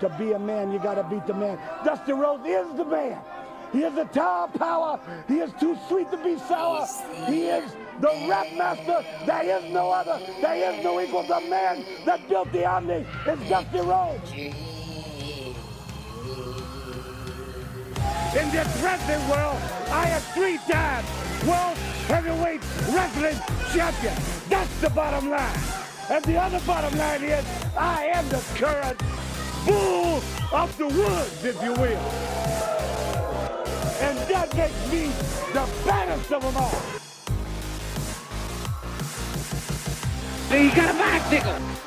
To be a man, you gotta beat the man. Dusty Rhodes is the man. He is a tower power. He is too sweet to be sour. He is the rap master. There is no other. There is no equal. The man that built the Omni is Dusty Rhodes. In this wrestling world, I am three times world heavyweight wrestling champion. That's the bottom line. And the other bottom line is I am the current bull of the woods, if you will. And that makes me the baddest of them all. So you got a bicycle.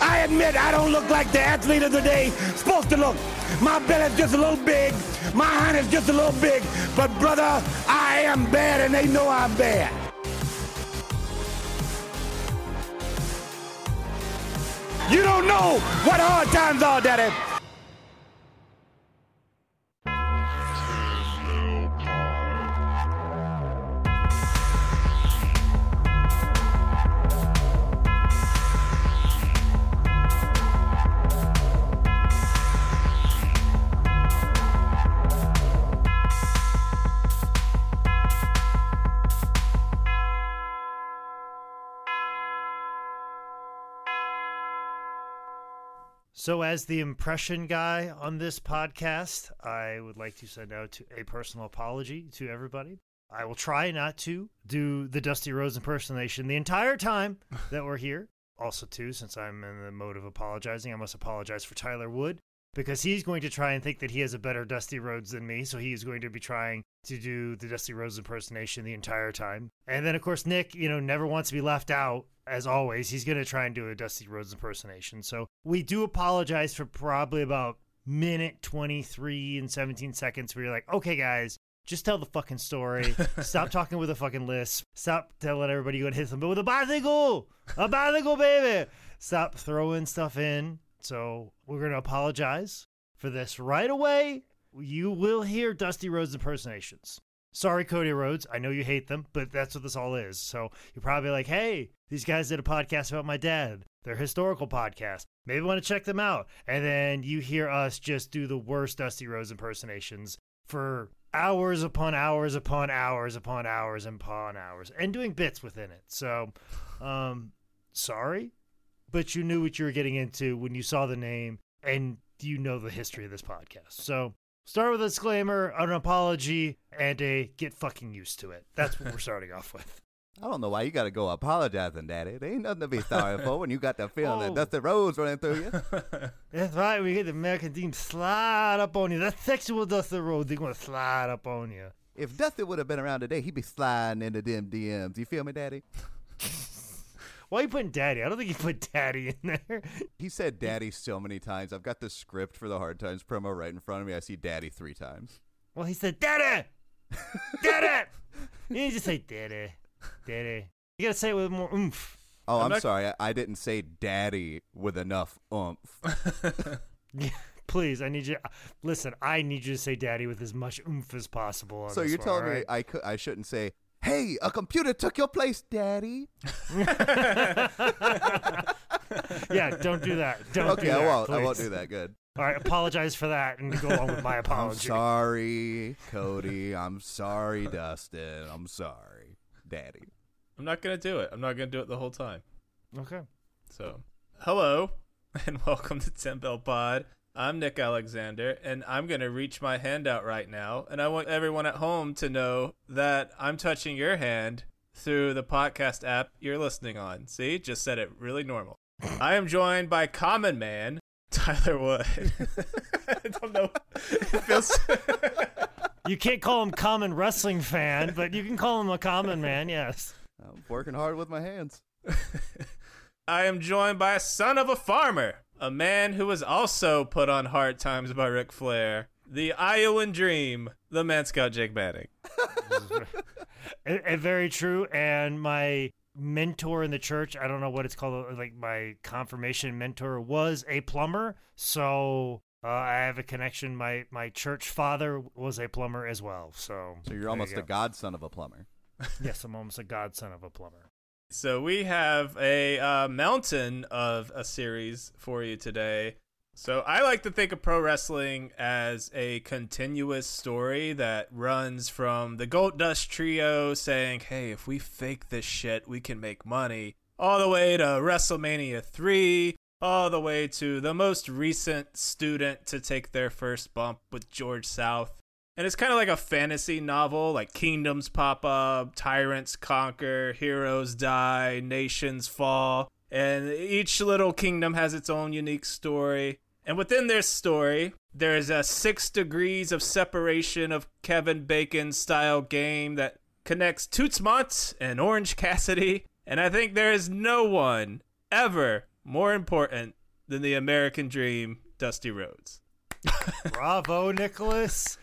I admit I don't look like the athlete of the day supposed to look. My belly's just a little big, my hand is just a little big, but brother, I am bad and they know I'm bad. You don't know what hard times are, Daddy. So, as the impression guy on this podcast, I would like to send out a personal apology to everybody. I will try not to do the Dusty Rhodes impersonation the entire time that we're here. Also, too, since I'm in the mode of apologizing, I must apologize for Tyler Wood because he's going to try and think that he has a better Dusty Rhodes than me. So he is going to be trying to do the Dusty Rhodes impersonation the entire time. And then, of course, Nick, you know, never wants to be left out. As always, he's going to try and do a Dusty Rhodes impersonation. So we do apologize for probably about minute 23 and 17 seconds where you're like, okay, guys, just tell the fucking story. Stop talking with a fucking list. Stop telling everybody you're going to hit something with a bicycle. A bicycle, baby. Stop throwing stuff in. So we're going to apologize for this right away. You will hear Dusty Rhodes impersonations. Sorry, Cody Rhodes. I know you hate them, but that's what this all is. So you're probably like, hey, these guys did a podcast about my dad. They're historical podcast. Maybe want to check them out. And then you hear us just do the worst Dusty Rhodes impersonations for hours upon hours upon hours upon hours and upon hours and doing bits within it. So, um, sorry, but you knew what you were getting into when you saw the name and you know the history of this podcast. So, start with a disclaimer, an apology, and a get fucking used to it. That's what we're starting off with. I don't know why you got to go apologizing, Daddy. There ain't nothing to be sorry for when you got that feeling Oh. that Dusty Rhodes running through you. That's right. We get the American team slide up on you. That sexual Dusty Rhodes, they're going to slide up on you. if Dusty would have been around today, he'd be sliding into them DMs. You feel me, Daddy? Why are you putting daddy? I don't think you put daddy in there. He said Daddy so many times. I've got the script for the Hard Times promo right in front of me. I see Daddy three times. Well, he said, Daddy! Daddy! you need to say daddy. Daddy. You gotta say it with more oomph. Oh, I'm, not- sorry. I, I didn't say Daddy with enough oomph. Please, I need you. Listen, I need you to say daddy with as much oomph as possible. on so this you're one, telling all me? I could I shouldn't say, "Hey, a computer took your place, Daddy." yeah, don't do that. Don't okay, do that. I won't. I won't do that. Good. All right, apologize for that and go on with my apology. I'm sorry, Cody. I'm sorry, Dustin. I'm sorry, Daddy. I'm not gonna do it. I'm not gonna do it the whole time. Okay. So, hello and welcome to Ten Bell Pod. I'm Nick Alexander, and I'm gonna reach my hand out right now, and I want everyone at home to know that I'm touching your hand through the podcast app you're listening on. See, just said it really normal. I am joined by Common Man Tyler Wood. I don't know. It feels. You can't call him common wrestling fan, but you can call him a common man. Yes. I'm working hard with my hands. I am joined by a son of a farmer, a man who was also put on hard times by Ric Flair, the Iowan Dream, the man scout Jake Manning. And, and very true. And my mentor in the church, I don't know what it's called, like my confirmation mentor was a plumber. So uh, I have a connection. My my church father was a plumber as well. So So you're almost go. a godson of a plumber. Yes, I'm almost a godson of a plumber. So we have a uh, mountain of a series for you today. So I like to think of pro wrestling as a continuous story that runs from the Gold Dust Trio saying, "Hey, if we fake this shit, we can make money," all the way to WrestleMania 3, all the way to the most recent student to take their first bump with George South. And it's kind of like a fantasy novel, like kingdoms pop up, tyrants conquer, heroes die, nations fall, and each little kingdom has its own unique story. And within their story, there is a six degrees of separation of Kevin Bacon style game that connects Toots Mondt and Orange Cassidy. And I think there is no one ever more important than the American Dream, Dusty Rhodes. Bravo, Nicholas.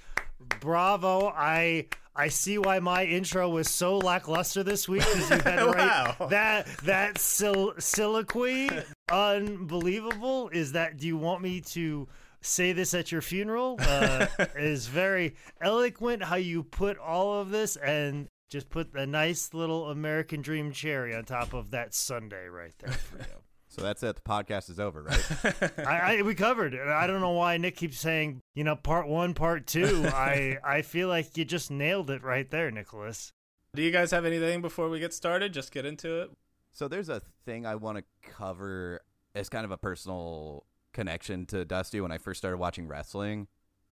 Bravo. I I see why my intro was so lackluster this week because you had Wow. that that sil- soliloquy. Unbelievable. Is that? Do you want me to say this at your funeral? Uh, is very eloquent how you put all of this and just put a nice little American Dream cherry on top of that Sunday right there for you. So that's it. The podcast is over, right? I, I we covered it. I don't know why Nick keeps saying, you know, part one, part two. I I feel like you just nailed it right there, Nicholas. Do you guys have anything before we get started? Just get into it. So there's a thing I want to cover as kind of a personal connection to Dusty. When I first started watching wrestling,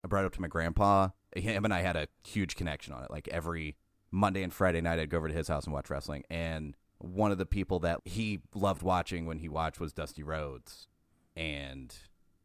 I brought it up to my grandpa. Him and I had a huge connection on it. Like every Monday and Friday night, I'd go over to his house and watch wrestling. And one of the people that he loved watching when he watched was Dusty Rhodes. And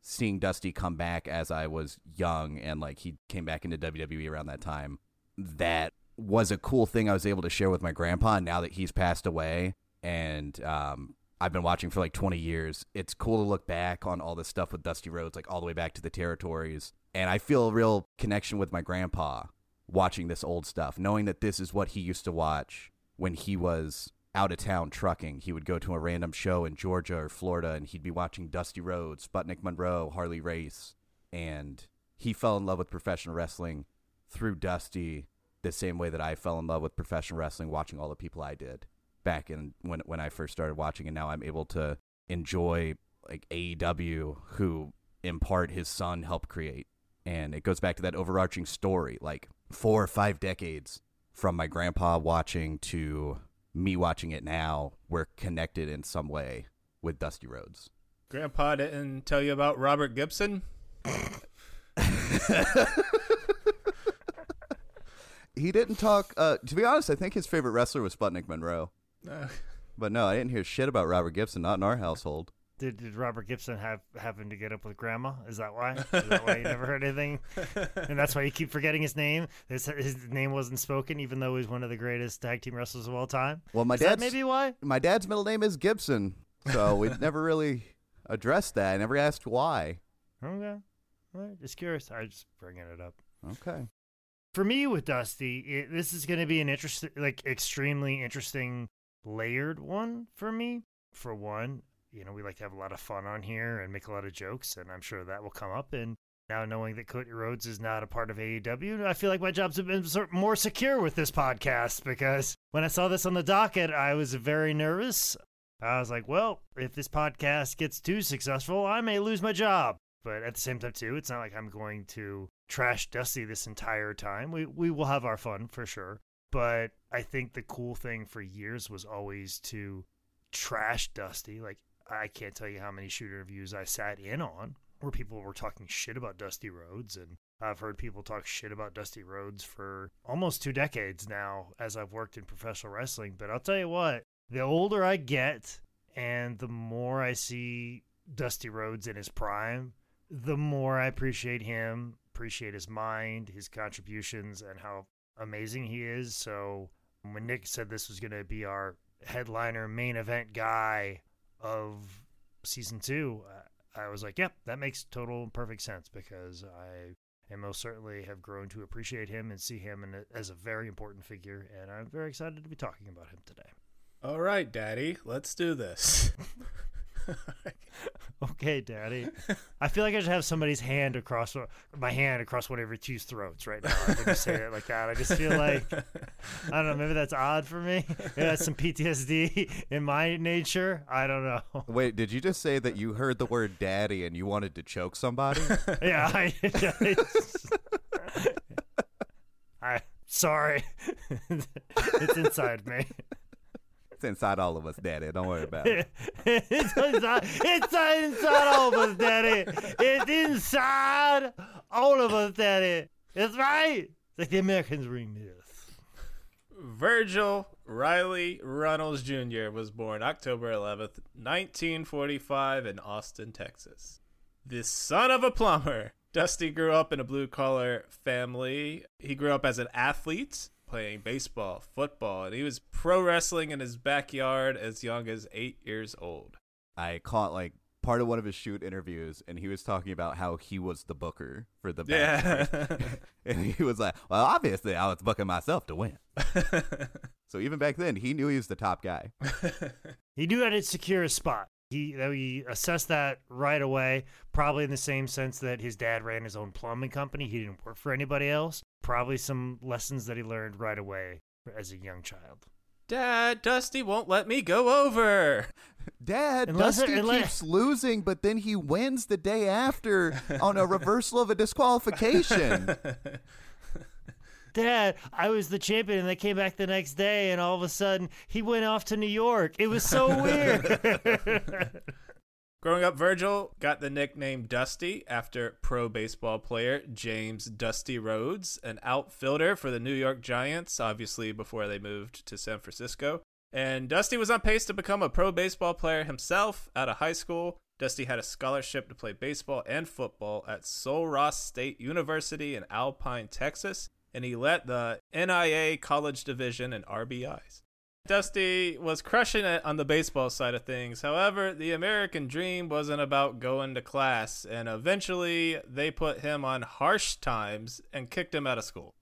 seeing Dusty come back as I was young and like he came back into WWE around that time, that was a cool thing I was able to share with my grandpa. Now that he's passed away, and um, I've been watching for like 20 years, it's cool to look back on all this stuff with Dusty Rhodes, like all the way back to the territories. And I feel a real connection with my grandpa watching this old stuff, knowing that this is what he used to watch when he was out of town trucking. He would go to a random show in Georgia or Florida, and he'd be watching Dusty Rhodes, Sputnik Monroe, Harley Race, and he fell in love with professional wrestling through Dusty the same way that I fell in love with professional wrestling watching all the people I did back in when when I first started watching and now I'm able to enjoy like AEW who in part his son helped create and it goes back to that overarching story like four or five decades from my grandpa watching to me watching it now we're connected in some way with Dusty Rhodes. Grandpa didn't tell you about Robert Gibson? He didn't talk uh, to be honest I think his favorite wrestler was Sputnik Monroe. Uh, But no, I didn't hear shit about Robert Gibson not in our household. Did, did Robert Gibson have happen to get up with Grandma? Is that why? Is that why you never heard anything? And that's why you keep forgetting his name. His, his name wasn't spoken, even though he's one of the greatest tag team wrestlers of all time. Well, my Is that dad's maybe why? my dad's middle name is Gibson, so we never really addressed that. I never asked why. Okay, all right, just curious. I was just bringing it up. Okay. for me with Dusty, it, this is going to be an interesting, like extremely interesting layered one for me. For one, you know, we like to have a lot of fun on here and make a lot of jokes, and I'm sure that will come up. And now knowing that Cody Rhodes is not a part of AEW, I feel like my job's been more secure with this podcast because when I saw this on the docket, I was very nervous. I was like, well, if this podcast gets too successful, I may lose my job. But at the same time, too, it's not like I'm going to trash Dusty this entire time. We we will have our fun for sure. But I think the cool thing for years was always to trash Dusty. Like I can't tell you how many shoot interviews I sat in on where people were talking shit about Dusty Rhodes and I've heard people talk shit about Dusty Rhodes for almost two decades now as I've worked in professional wrestling. But I'll tell you what, the older I get and the more I see Dusty Rhodes in his prime, the more I appreciate him, appreciate his mind, his contributions, and how amazing he is. So when Nick said this was going to be our headliner main event guy of season two, I- was like, yep, that makes total perfect sense because I and most certainly have grown to appreciate him and see him a, as a very important figure. And I'm very excited to be talking about him today. all right, Daddy, let's do this. Okay, Daddy. I feel like I should have somebody's hand across my hand across one of your two's throats right now. When you say it like that, I just feel like I don't know. Maybe that's odd for me. Maybe that's some PTSD in my nature. I don't know. Wait, did you just say that you heard the word daddy and you wanted to choke somebody? Yeah, I. I sorry. it's inside me. It's inside all of us, daddy. Don't worry about it. it's inside. It's inside all of us, Daddy. It's inside all of us, Daddy. That's right. It's like the American dream myth. Virgil Riley Runnels Jr. was born October 11th, 1945, in Austin, Texas. The son of a plumber, Dusty grew up in a blue collar family. He grew up as an athlete, playing baseball, football, and he was pro wrestling in his backyard as young as eight years old. I caught like part of one of his shoot interviews, and he was talking about how he was the booker for the Yeah. backyard. and he was like, "Well, obviously, I was booking myself to win." So even back then, he knew he was the top guy. He knew how to secure a spot. He that he assessed that right away, probably in the same sense that his dad ran his own plumbing company. He didn't work for anybody else. Probably some lessons that he learned right away as a young child. Dad, Dusty won't let me go over. Dad, Unless- Dusty unless- keeps losing, but then he wins the day after on a reversal of a disqualification. Dad, I was the champion, and they came back the next day, and all of a sudden he went off to New York. It was so weird. Growing up, Virgil got the nickname Dusty after pro baseball player James Dusty Rhodes, an outfielder for the New York Giants, obviously before they moved to San Francisco. And Dusty was on pace to become a pro baseball player himself out of high school. Dusty had a scholarship to play baseball and football at Sul Ross State University in Alpine, Texas, and he led the NIA College Division in RBIs. Dusty was crushing it on the baseball side of things. However, the American dream wasn't about going to class, and eventually they put him on harsh times and kicked him out of school.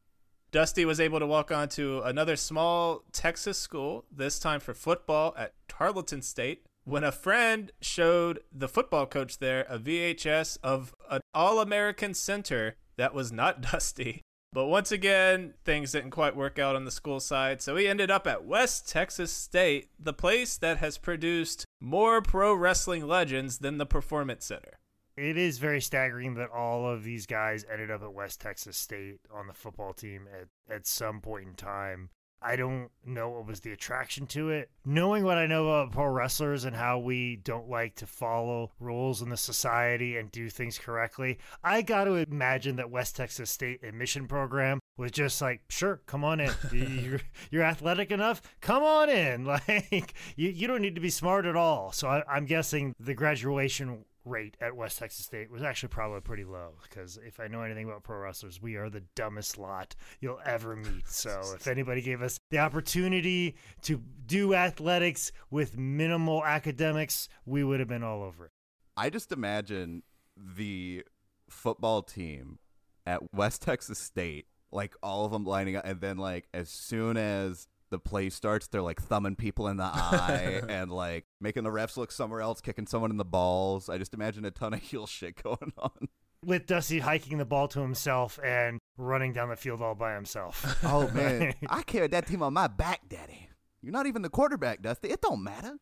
Dusty was able to walk on to another small Texas school, this time for football at Tarleton State, when a friend showed the football coach there a VHS of an All American center that was not Dusty. But once again, things didn't quite work out on the school side, so he ended up at West Texas State, the place that has produced more pro wrestling legends than the Performance Center. it is very staggering that all of these guys ended up at West Texas State on the football team at, at some point in time. I don't know what was the attraction to it. Knowing what I know about pro wrestlers and how we don't like to follow rules in the society and do things correctly, I got to imagine that West Texas State admission program was just like, sure, come on in. you're, you're athletic enough, come on in. Like you, you don't need to be smart at all. So I, I'm guessing the graduation rate at West Texas State was actually probably pretty low because if I know anything about pro wrestlers, we are the dumbest lot you'll ever meet. So if anybody gave us the opportunity to do athletics with minimal academics, we would have been all over it. I just imagine the football team at West Texas State, like all of them lining up, and then like as soon as the play starts, they're like thumbing people in the eye and like making the refs look somewhere else, kicking someone in the balls. I just imagine a ton of heel shit going on. With Dusty hiking the ball to himself and running down the field all by himself. Oh man, I carried that team on my back, Daddy. You're not even the quarterback, Dusty. It don't matter.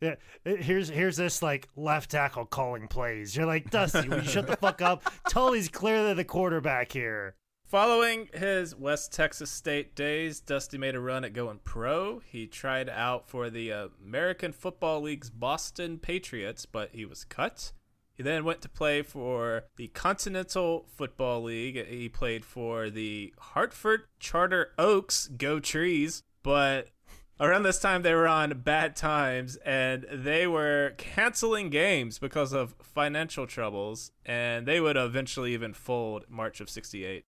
Yeah, eh, here's here's this like left tackle calling plays. You're like Dusty, will you shut the fuck up? Tully's clearly the quarterback here. Following his West Texas State days, Dusty made a run at going pro. He tried out for the American Football League's Boston Patriots, but he was cut. He then went to play for the Continental Football League. He played for the Hartford Charter Oaks, go trees, but around this time they were on bad times and they were canceling games because of financial troubles and they would eventually even fold March of 68.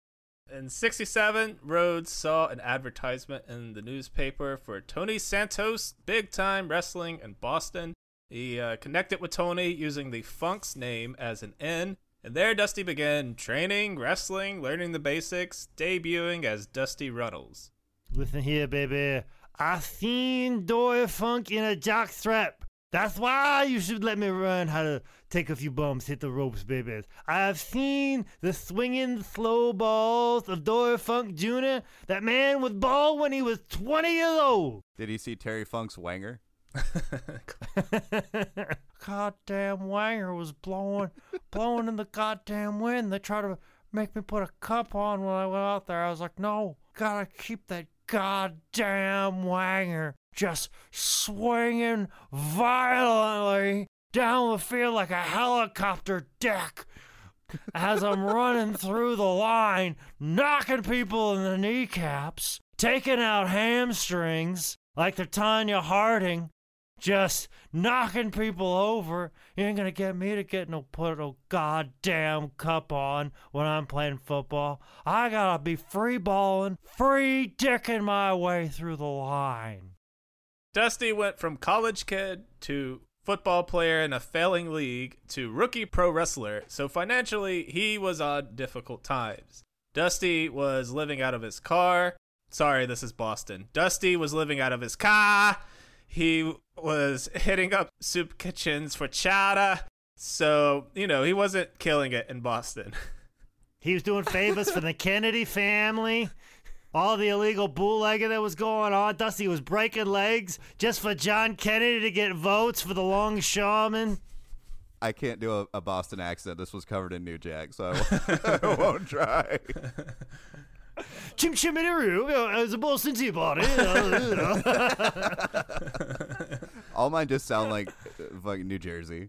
In 67, Rhodes saw an advertisement in the newspaper for Tony Santos Big Time Wrestling in Boston. He uh, connected with Tony using the Funk's name as an N, and there Dusty began training, wrestling, learning the basics, debuting as Dusty Runnels. Listen here, baby. I seen Dory Funk in a jockstrap. That's why you should let me learn how to take a few bumps, hit the ropes, babies. I've seen the swinging slow balls of Dory Funk Jr. That man was bald when he was 20 years old. Did he see Terry Funk's wanger? goddamn wanger was blowing, blowing in the goddamn wind. They tried to make me put a cup on when I went out there. I was like, no, gotta keep that goddamn wanger just swinging violently down the field like a helicopter deck as I'm running through the line, knocking people in the kneecaps, taking out hamstrings like they're Tonya Harding, just knocking people over. You ain't gonna get me to get no put no goddamn cup on when I'm playing football. I gotta be free balling, free dicking my way through the line. Dusty went from college kid to football player in a failing league to rookie pro wrestler, so financially he was on difficult times. Dusty was living out of his car. Sorry, this is Boston. Dusty was living out of his car. He was hitting up soup kitchens for chowder. So, you know, he wasn't killing it in Boston. He was doing favors for the Kennedy family. All the illegal bootlegging that was going on. Dusty was breaking legs just for John Kennedy to get votes for the longshoreman. I can't do a, a Boston accent. This was covered in New Jack, so I, I won't try. Chim chimney as a Boston Tea Party. All mine just sound like uh, fucking New Jersey.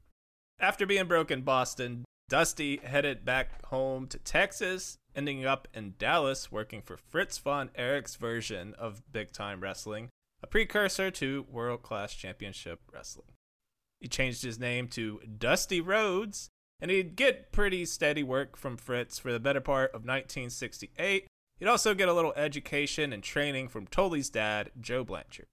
After being broke in Boston, Dusty headed back home to Texas, ending up in Dallas working for Fritz von Erich's version of Big Time Wrestling, a precursor to World Class Championship Wrestling. He changed his name to Dusty Rhodes, and he'd get pretty steady work from Fritz for the better part of 1968. He'd also get a little education and training from Tully's dad, Joe Blanchard.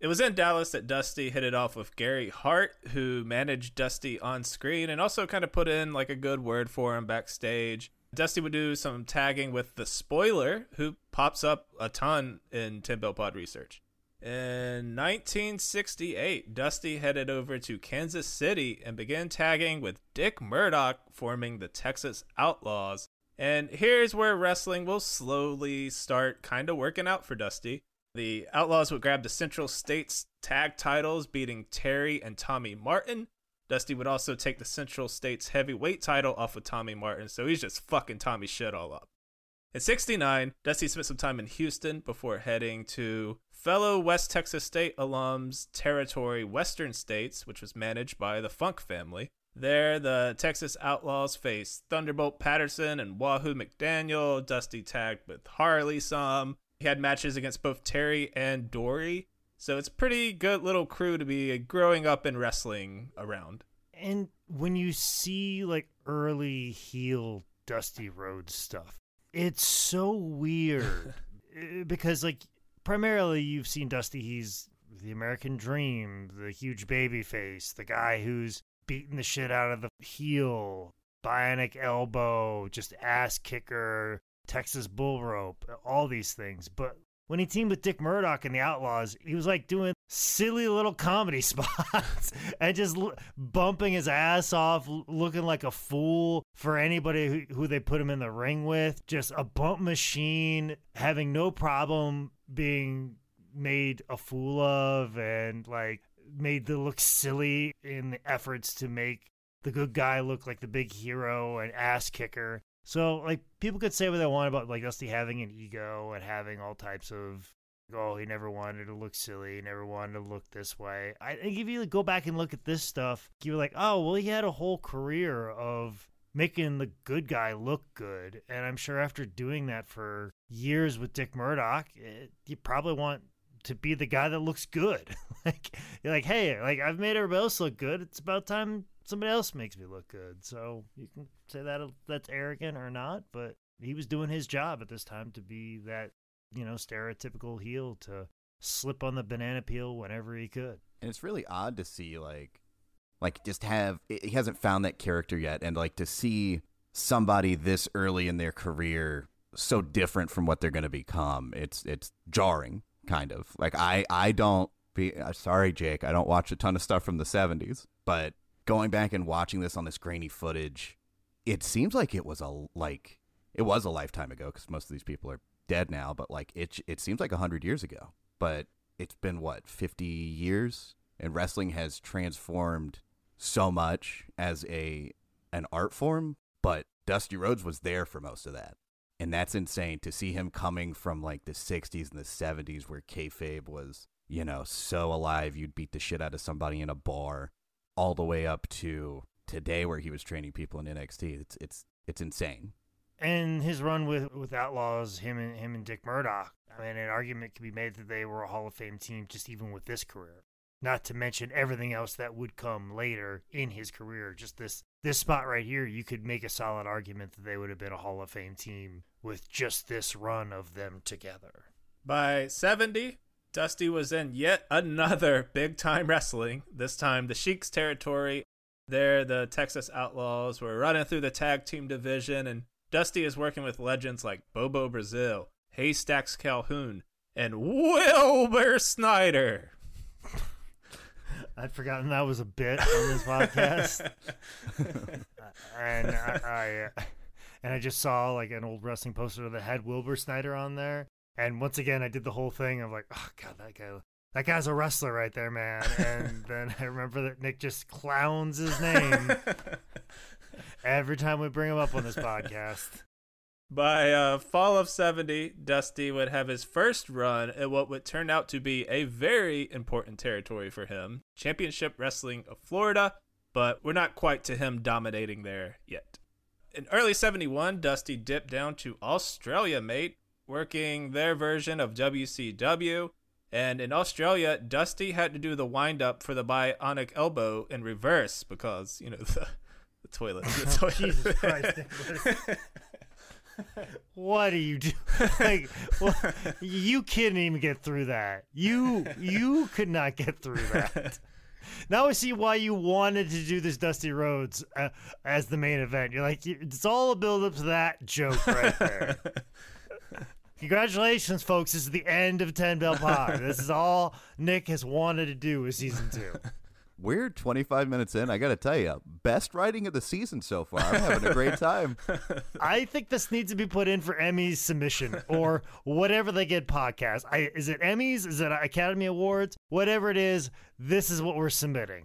It was in Dallas that Dusty hit it off with Gary Hart, who managed Dusty on screen and also kind of put in like a good word for him backstage. Dusty would do some tagging with the spoiler, who pops up a ton in Ten Bell Pod research. In 1968, Dusty headed over to Kansas City and began tagging with Dick Murdoch, forming the Texas Outlaws. And here's where wrestling will slowly start kind of working out for Dusty. The Outlaws would grab the Central States tag titles, beating Terry and Tommy Martin. Dusty would also take the Central States heavyweight title off of Tommy Martin, so he's just fucking Tommy shit all up. In 69, Dusty spent some time in Houston before heading to fellow West Texas State alums territory Western States, which was managed by the Funk family. There, the Texas Outlaws faced Thunderbolt Patterson and Wahoo McDaniel. Dusty tagged with Harley some. He had matches against both Terry and Dory. So it's a pretty good little crew to be growing up and wrestling around. And when you see like early heel Dusty Rhodes stuff, it's so weird Eh, because like primarily you've seen Dusty. He's the American Dream, the huge baby face, the guy who's beating the shit out of the heel, bionic elbow, just ass kicker, Texas bull rope, all these things. But when he teamed with Dick Murdoch and the Outlaws, he was like doing silly little comedy spots and just l- bumping his ass off, l- looking like a fool for anybody who, who they put him in the ring with. Just a bump machine, having no problem being made a fool of and like made to look silly in the efforts to make the good guy look like the big hero and ass kicker. So like people could say what they want about like Dusty having an ego and having all types of oh he never wanted to look silly, he never wanted to look this way. I think if you go back and look at this stuff, you're like, oh well he had a whole career of making the good guy look good, and I'm sure after doing that for years with Dick Murdoch, it, you probably want to be the guy that looks good. like you're like, hey, like I've made everybody else look good. It's about time somebody else makes me look good. So you can say that that's arrogant or not, but he was doing his job at this time to be that, you know, stereotypical heel to slip on the banana peel whenever he could. And it's really odd to see like like just have he hasn't found that character yet and like to see somebody this early in their career so different from what they're going to become. It's it's jarring kind of. Like I I don't be uh, sorry, Jake. I don't watch a ton of stuff from the '70s, but going back and watching this on this grainy footage, it seems like it was a like it was a lifetime ago because most of these people are dead now. But like it, it seems like hundred years ago. But it's been what 50 years, and wrestling has transformed so much as a an art form. But Dusty Rhodes was there for most of that. And that's insane to see him coming from like the 60s and the 70s where kayfabe was, you know, so alive you'd beat the shit out of somebody in a bar, all the way up to today where he was training people in NXT. It's it's it's insane. And his run with with Outlaws, him and him and Dick Murdoch. I mean, an argument could be made that they were a Hall of Fame team just even with this career. Not to mention everything else that would come later in his career. Just this this spot right here, you could make a solid argument that they would have been a Hall of Fame team with just this run of them together. By 70, Dusty was in yet another big time wrestling, this time the Sheik's territory. There, the Texas Outlaws were running through the tag team division, and Dusty is working with legends like Bobo Brazil, Haystacks Calhoun, and Wilbur Snyder. I'd forgotten that was a bit on this podcast, and I, I and I just saw like an old wrestling poster that had Wilbur Snyder on there. And once again, I did the whole thing of like, oh god, that guy, that guy's a wrestler right there, man. And then I remember that Nick just clowns his name every time we bring him up on this podcast. By uh, fall of 70, Dusty would have his first run at what would turn out to be a very important territory for him Championship Wrestling of Florida, but we're not quite to him dominating there yet. In early 71, Dusty dipped down to Australia, mate, working their version of WCW. And in Australia, Dusty had to do the wind up for the bionic elbow in reverse because, you know, the, the toilet. The toilet. Jesus Christ, what are you doing? Like, well, you couldn't even get through that. You you could not get through that. Now I see why you wanted to do this Dusty Rhodes uh, as the main event. You're like, it's all a build up to that joke right there. Congratulations, folks! This is the end of Ten Bell Pod. This is all Nick has wanted to do with season two. We're 25 minutes in. I got to tell you, best writing of the season so far. I'm having a great time. I think this needs to be put in for Emmys submission or whatever they get podcast. I, is it Emmys? Is it Academy Awards? Whatever it is, this is what we're submitting.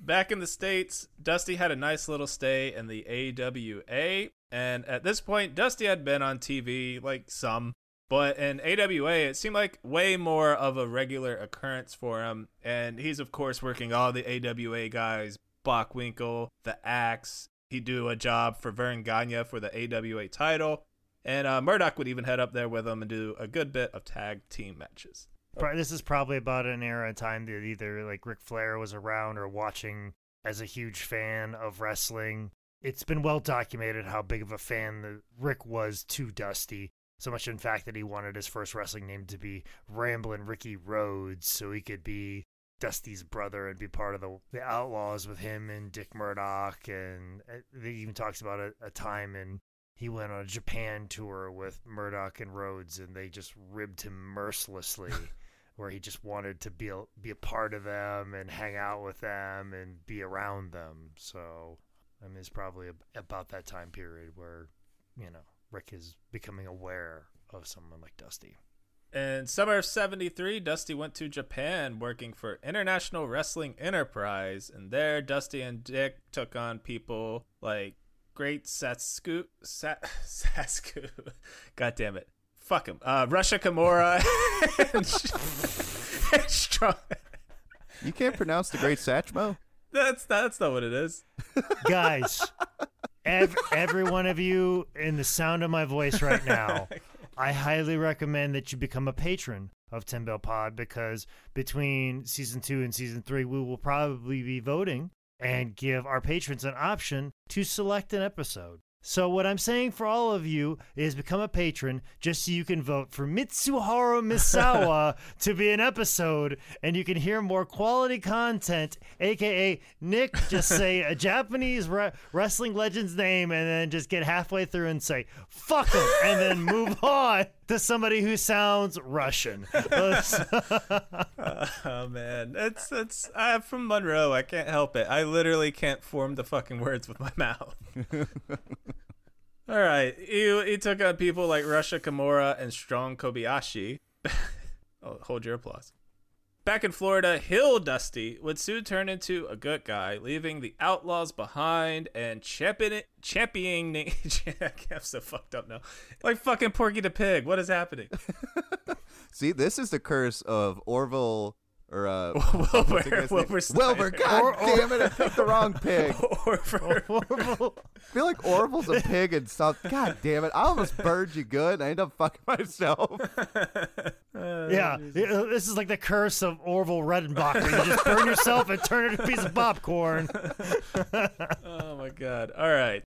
Back in the States, Dusty had a nice little stay in the AWA. And at this point, Dusty had been on TV, like some, but in AWA, it seemed like way more of a regular occurrence for him. And he's, of course, working all the AWA guys Bockwinkel, the Axe. He'd do a job for Verne Gagne for the AWA title. And uh, Murdoch would even head up there with him and do a good bit of tag team matches. This is probably about an era of time that either like Ric Flair was around or watching as a huge fan of wrestling. It's been well documented how big of a fan Rick was to Dusty. So much, in fact, that he wanted his first wrestling name to be Ramblin' Ricky Rhodes, so he could be Dusty's brother and be part of the, the Outlaws with him and Dick Murdoch. And uh, he even talks about a, a time and he went on a Japan tour with Murdoch and Rhodes, and they just ribbed him mercilessly. where he just wanted to be a, be a part of them and hang out with them and be around them. So, I mean, it's probably about that time period where, you know, Rick is becoming aware of someone like Dusty. In summer of 73, Dusty went to Japan working for International Wrestling Enterprise. And there, Dusty and Dick took on people like Great Sasku. Sa- Sasku. God damn it. Fuck him. Uh, Rusher Kimura. and Strong. You can't pronounce the Great Satchmo? That's, that's not what it is. Guys, every, every one of you in the sound of my voice right now, I highly recommend that you become a patron of Ten Bell Pod because between season two and season three, we will probably be voting and give our patrons an option to select an episode. So what I'm saying for all of you is become a patron just so you can vote for Mitsuharu Misawa to be an episode and you can hear more quality content, aka Nick just say a Japanese re- wrestling legend's name and then just get halfway through and say fuck him and then move on. To somebody who sounds Russian. oh man, that's that's. I'm from Monroe. I can't help it. I literally can't form the fucking words with my mouth. All right, you he took on people like Rusher Kimura and Strong Kobayashi. oh, hold your applause. Back in Florida, Heel Dusty would soon turn into a good guy, leaving the outlaws behind and championing. championing I'm so fucked up now. Like fucking Porky the Pig. What is happening? See, this is the curse of Orville or uh, Wilbur, what's the guy's name? Wilbur Snyder. Wilbur. God damn it! I picked the wrong pig. Orville. I feel like Orville's a pig and stuff. God damn it! I almost burned you good. and I end up fucking myself. Yeah, yeah, uh, this is like the curse of Orville Redenbacher. You just burn yourself and turn into a piece of popcorn. oh my god. All right.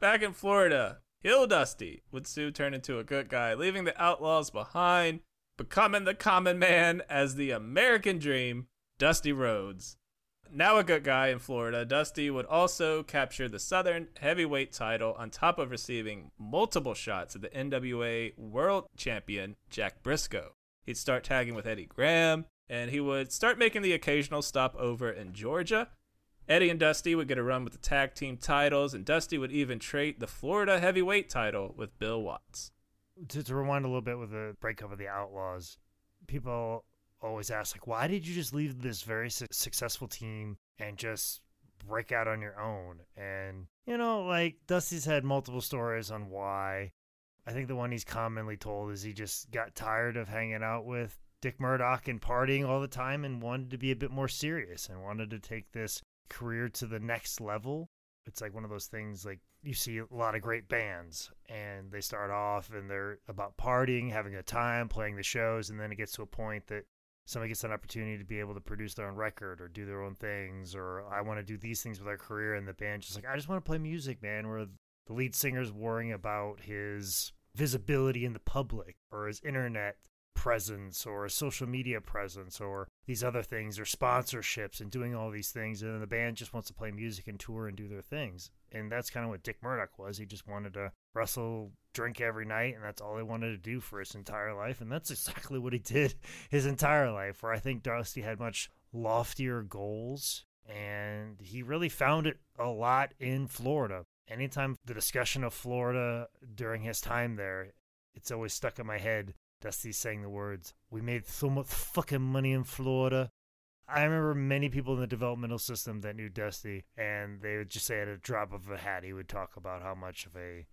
Back in Florida, Heel Dusty would soon turn into a good guy, leaving the outlaws behind, becoming the common man as the American dream, Dusty Rhodes. Now a good guy in Florida, Dusty would also capture the Southern heavyweight title on top of receiving multiple shots at the NWA World Champion Jack Brisco. He'd start tagging with Eddie Graham, and he would start making the occasional stop over in Georgia. Eddie and Dusty would get a run with the tag team titles, and Dusty would even trade the Florida heavyweight title with Bill Watts. to, to rewind a little bit with the breakup of the Outlaws, people always ask, like, why did you just leave this very su- successful team and just break out on your own? And, you know, like, Dusty's had multiple stories on why. I think the one he's commonly told is he just got tired of hanging out with Dick Murdoch and partying all the time and wanted to be a bit more serious and wanted to take this career to the next level. It's like one of those things like you see a lot of great bands and they start off and they're about partying having a time playing the shows and then it gets to a point that somebody gets an opportunity to be able to produce their own record or do their own things or i want to do these things with our career and the band just like i just want to play music man. Where the lead singer's worrying about his visibility in the public or his internet presence or a social media presence or these other things or sponsorships and doing all these things. And then the band just wants to play music and tour and do their things. And that's kind of what dick murdoch was. He just wanted to wrestle drink every night and that's all he wanted to do for his entire life. And that's exactly what he did his entire life where i think dusty had much loftier goals and he really found it a lot in florida anytime the discussion of florida during his time there it's always stuck in my head Dusty saying the words, We made so much fucking money in Florida. I remember many people in the developmental system that knew Dusty, and they would just say at a drop of a hat, he would talk about how much of a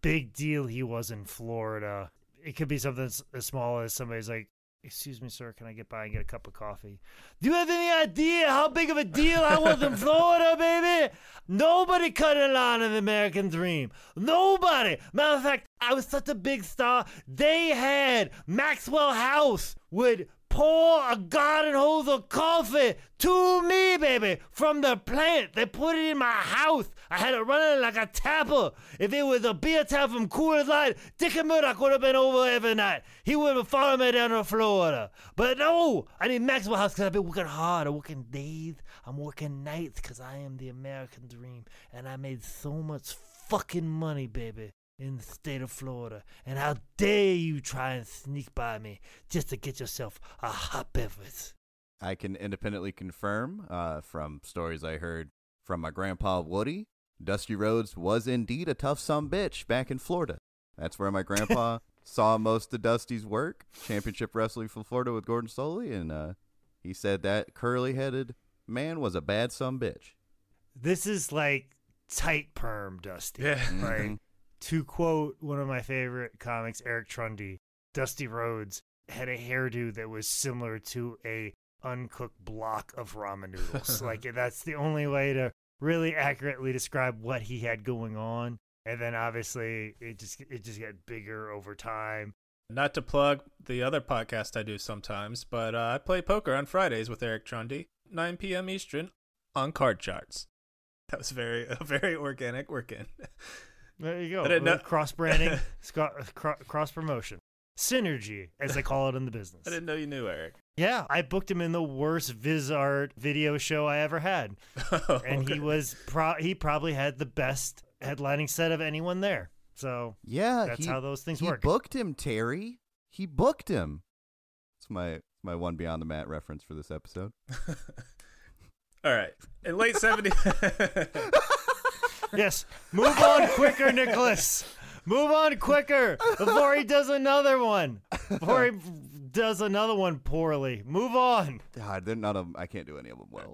big deal he was in Florida. It could be something as small as somebody's like, Excuse me, sir, can I get by and get a cup of coffee? Do you have any idea how big of a deal I was in Florida, baby? Nobody cut a line of the American dream. Nobody. Matter of fact, I was such a big star. They had Maxwell House would pour a garden hose of coffee to me, baby, from the plant. They put it in my house. I had it running like a tapper. If it was a beer tap from Coors Light, Dick and Murdoch would have been over every night. He would have followed me down to Florida. But no, I need Maxwell House because I've been working hard. I'm working days. I'm working nights because I am the American dream. And I made so much fucking money, baby in the state of Florida. And how dare you try and sneak by me just to get yourself a hot beverage? I can independently confirm uh, from stories I heard from my grandpa Woody, Dusty Rhodes was indeed a tough some bitch back in Florida. That's where my grandpa saw most of Dusty's work, championship wrestling from Florida with Gordon Solie, and uh, he said that curly-headed man was a bad some bitch. This is like tight perm, Dusty. Yeah. Like, to quote one of my favorite comics, Eric Trundy, Dusty Rhodes had a hairdo that was similar to a uncooked block of ramen noodles. like that's the only way to really accurately describe what he had going on. And then obviously it just it just got bigger over time. Not to plug the other podcast I do sometimes, but uh, I play poker on Fridays with Eric Trundy, 9 p.m. Eastern, on card charts. That was very a very organic work in. There you go. Know- Cross branding, cross promotion, synergy, as they call it in the business. I didn't know you knew Eric. Yeah, I booked him in the worst VizArt video show I ever had, Oh, and he was pro- he probably had the best headlining set of anyone there. So Yeah, That's he, how those things he work. booked him, Terry. he booked him. It's my my one beyond the mat reference for this episode. All right. In late 70 Yes, move on quicker, Nicholas. Move on quicker before he does another one. Before he does another one poorly. Move on. God, they're none of them. I can't do any of them well.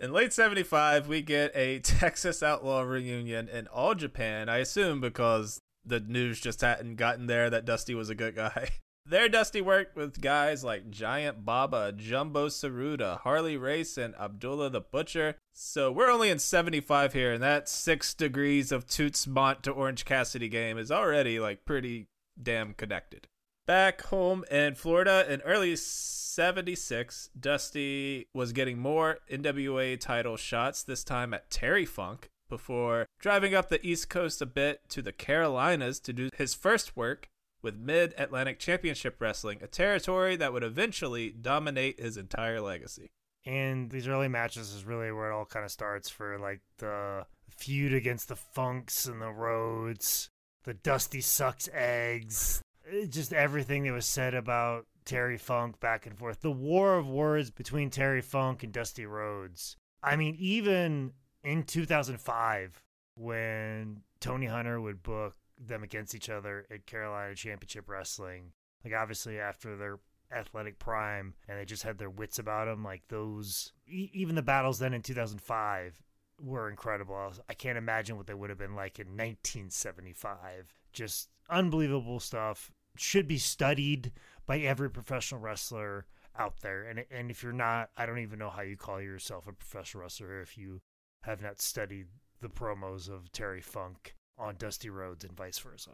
In late 75, we get a Texas Outlaw reunion in All Japan, I assume because the news just hadn't gotten there that Dusty was a good guy. There, Dusty worked with guys like Giant Baba, Jumbo Tsuruta, Harley Race, and Abdullah the Butcher. So we're only in 75 here, and that six degrees of Toots Mondt to Orange Cassidy game is already like pretty damn connected. Back home in Florida in early 76, Dusty was getting more NWA title shots, this time at Terry Funk, before driving up the East Coast a bit to the Carolinas to do his first work with Mid Atlantic Championship Wrestling, a territory that would eventually dominate his entire legacy. And these early matches is really where it all kind of starts for like the feud against the Funks and the Rhodes, the Dusty sucks eggs, eh, just everything that was said about Terry Funk back and forth. The war of words between Terry Funk and Dusty Rhodes. I mean, even in 2005, when Tony Hunter would book them against each other at Carolina Championship Wrestling. Like obviously after their athletic prime and they just had their wits about them like those even the battles then in 2005 were incredible. I, I can't imagine what they would have been like in 1975. Just unbelievable stuff. Should be studied by every professional wrestler out there. And and if you're not, I don't even know how you call yourself a professional wrestler if you have not studied the promos of Terry Funk on Dusty Rhodes and vice versa.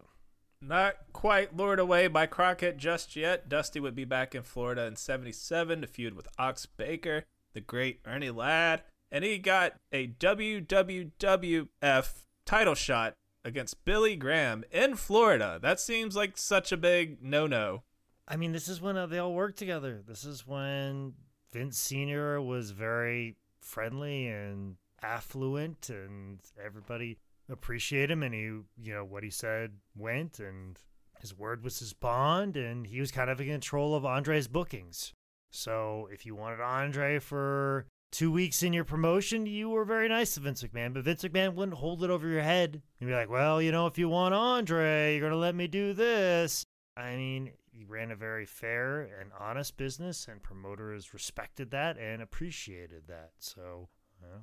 Not quite lured away by Crockett just yet. Dusty would be back in Florida in 77 to feud with Ox Baker, the great Ernie Ladd, and he got a WWF title shot against Billy Graham in Florida. That seems like such a big no no. I mean, this is when uh, they all worked together. This is when Vince Sr. was very friendly and affluent, and everybody appreciate him and he you know what he said went and his word was his bond and he was kind of in control of Andre's bookings. So if you wanted Andre for two weeks in your promotion, you were very nice to Vince McMahon, but Vince McMahon wouldn't hold it over your head and be like, well, you know, if you want Andre, you're going to let me do this. I mean, he ran a very fair and honest business, and promoters respected that and appreciated that. So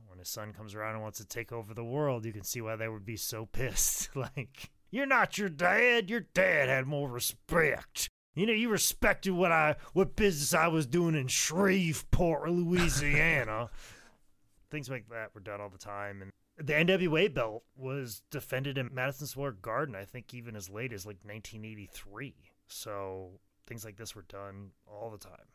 when his son comes around and wants to take over the world, you can see why they would be so pissed. like, you're not your dad. Your dad had more respect. You know, you respected what I what business I was doing in Shreveport, Louisiana. Things like that were done all the time, and the NWA belt was defended in Madison Square Garden. I think even as late as like 1983. So things like this were done all the time.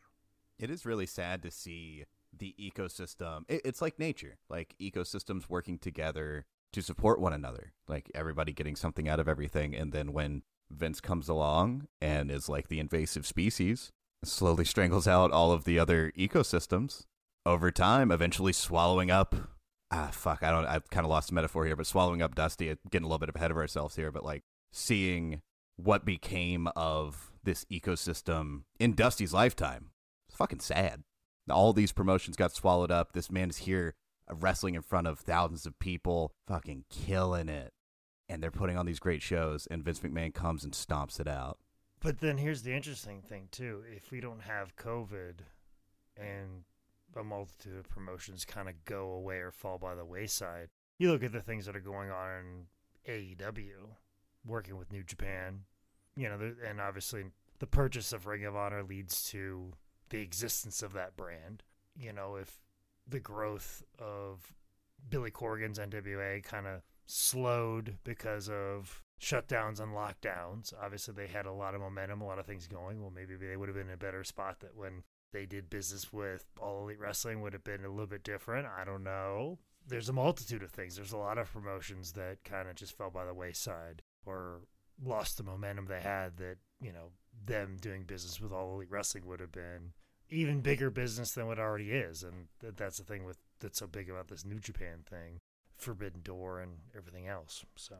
It is really sad to see the ecosystem. It, it's like nature, like ecosystems working together to support one another, like everybody getting something out of everything. And then when Vince comes along and is like the invasive species, slowly strangles out all of the other ecosystems over time, eventually swallowing up. Ah, fuck, I don't, I've kind of lost the metaphor here, but swallowing up Dusty, uh, getting a little bit ahead of ourselves here, but like seeing what became of this ecosystem in Dusty's lifetime. It's fucking sad all these promotions got swallowed up. This man is here uh, wrestling in front of thousands of people, fucking killing it. And they're putting on these great shows, and Vince McMahon comes and stomps it out. But then here's the interesting thing, too. If we don't have COVID and a multitude of promotions kind of go away or fall by the wayside, you look at the things that are going on in AEW, working with New Japan, you know, and obviously the purchase of Ring of Honor leads to the existence of that brand. You know, if the growth of Billy Corgan's NWA kind of slowed because of shutdowns and lockdowns. Obviously, they had a lot of momentum, a lot of things going. Well, maybe they would have been in a better spot that when they did business with All Elite Wrestling would have been a little bit different. I don't know. There's a multitude of things. There's a lot of promotions that kind of just fell by the wayside or lost the momentum they had that, you know, them doing business with All Elite Wrestling would have been even bigger business than what already is, and th- that's the thing with that's so big about this New Japan thing, Forbidden Door, and everything else. So,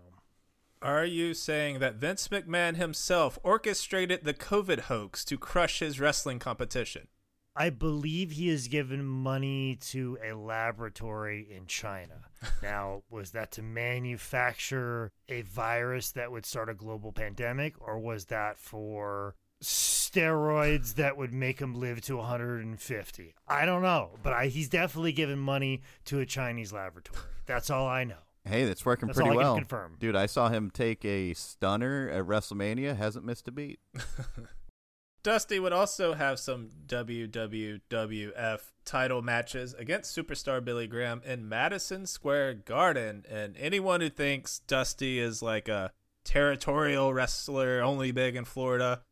Are you saying that Vince McMahon himself orchestrated the COVID hoax to crush his wrestling competition? I believe he has given money to a laboratory in China. now, was that to manufacture a virus that would start a global pandemic, or was that for steroids that would make him live to 150? I don't know, but I, he's definitely given money to a Chinese laboratory. That's all I know. Hey, that's working That's pretty all I can well. confirm. Dude, I saw him take a stunner at WrestleMania. Hasn't missed a beat. Dusty would also have some WWWF title matches against superstar Billy Graham in Madison Square Garden. And anyone who thinks Dusty is like a territorial wrestler only big in Florida,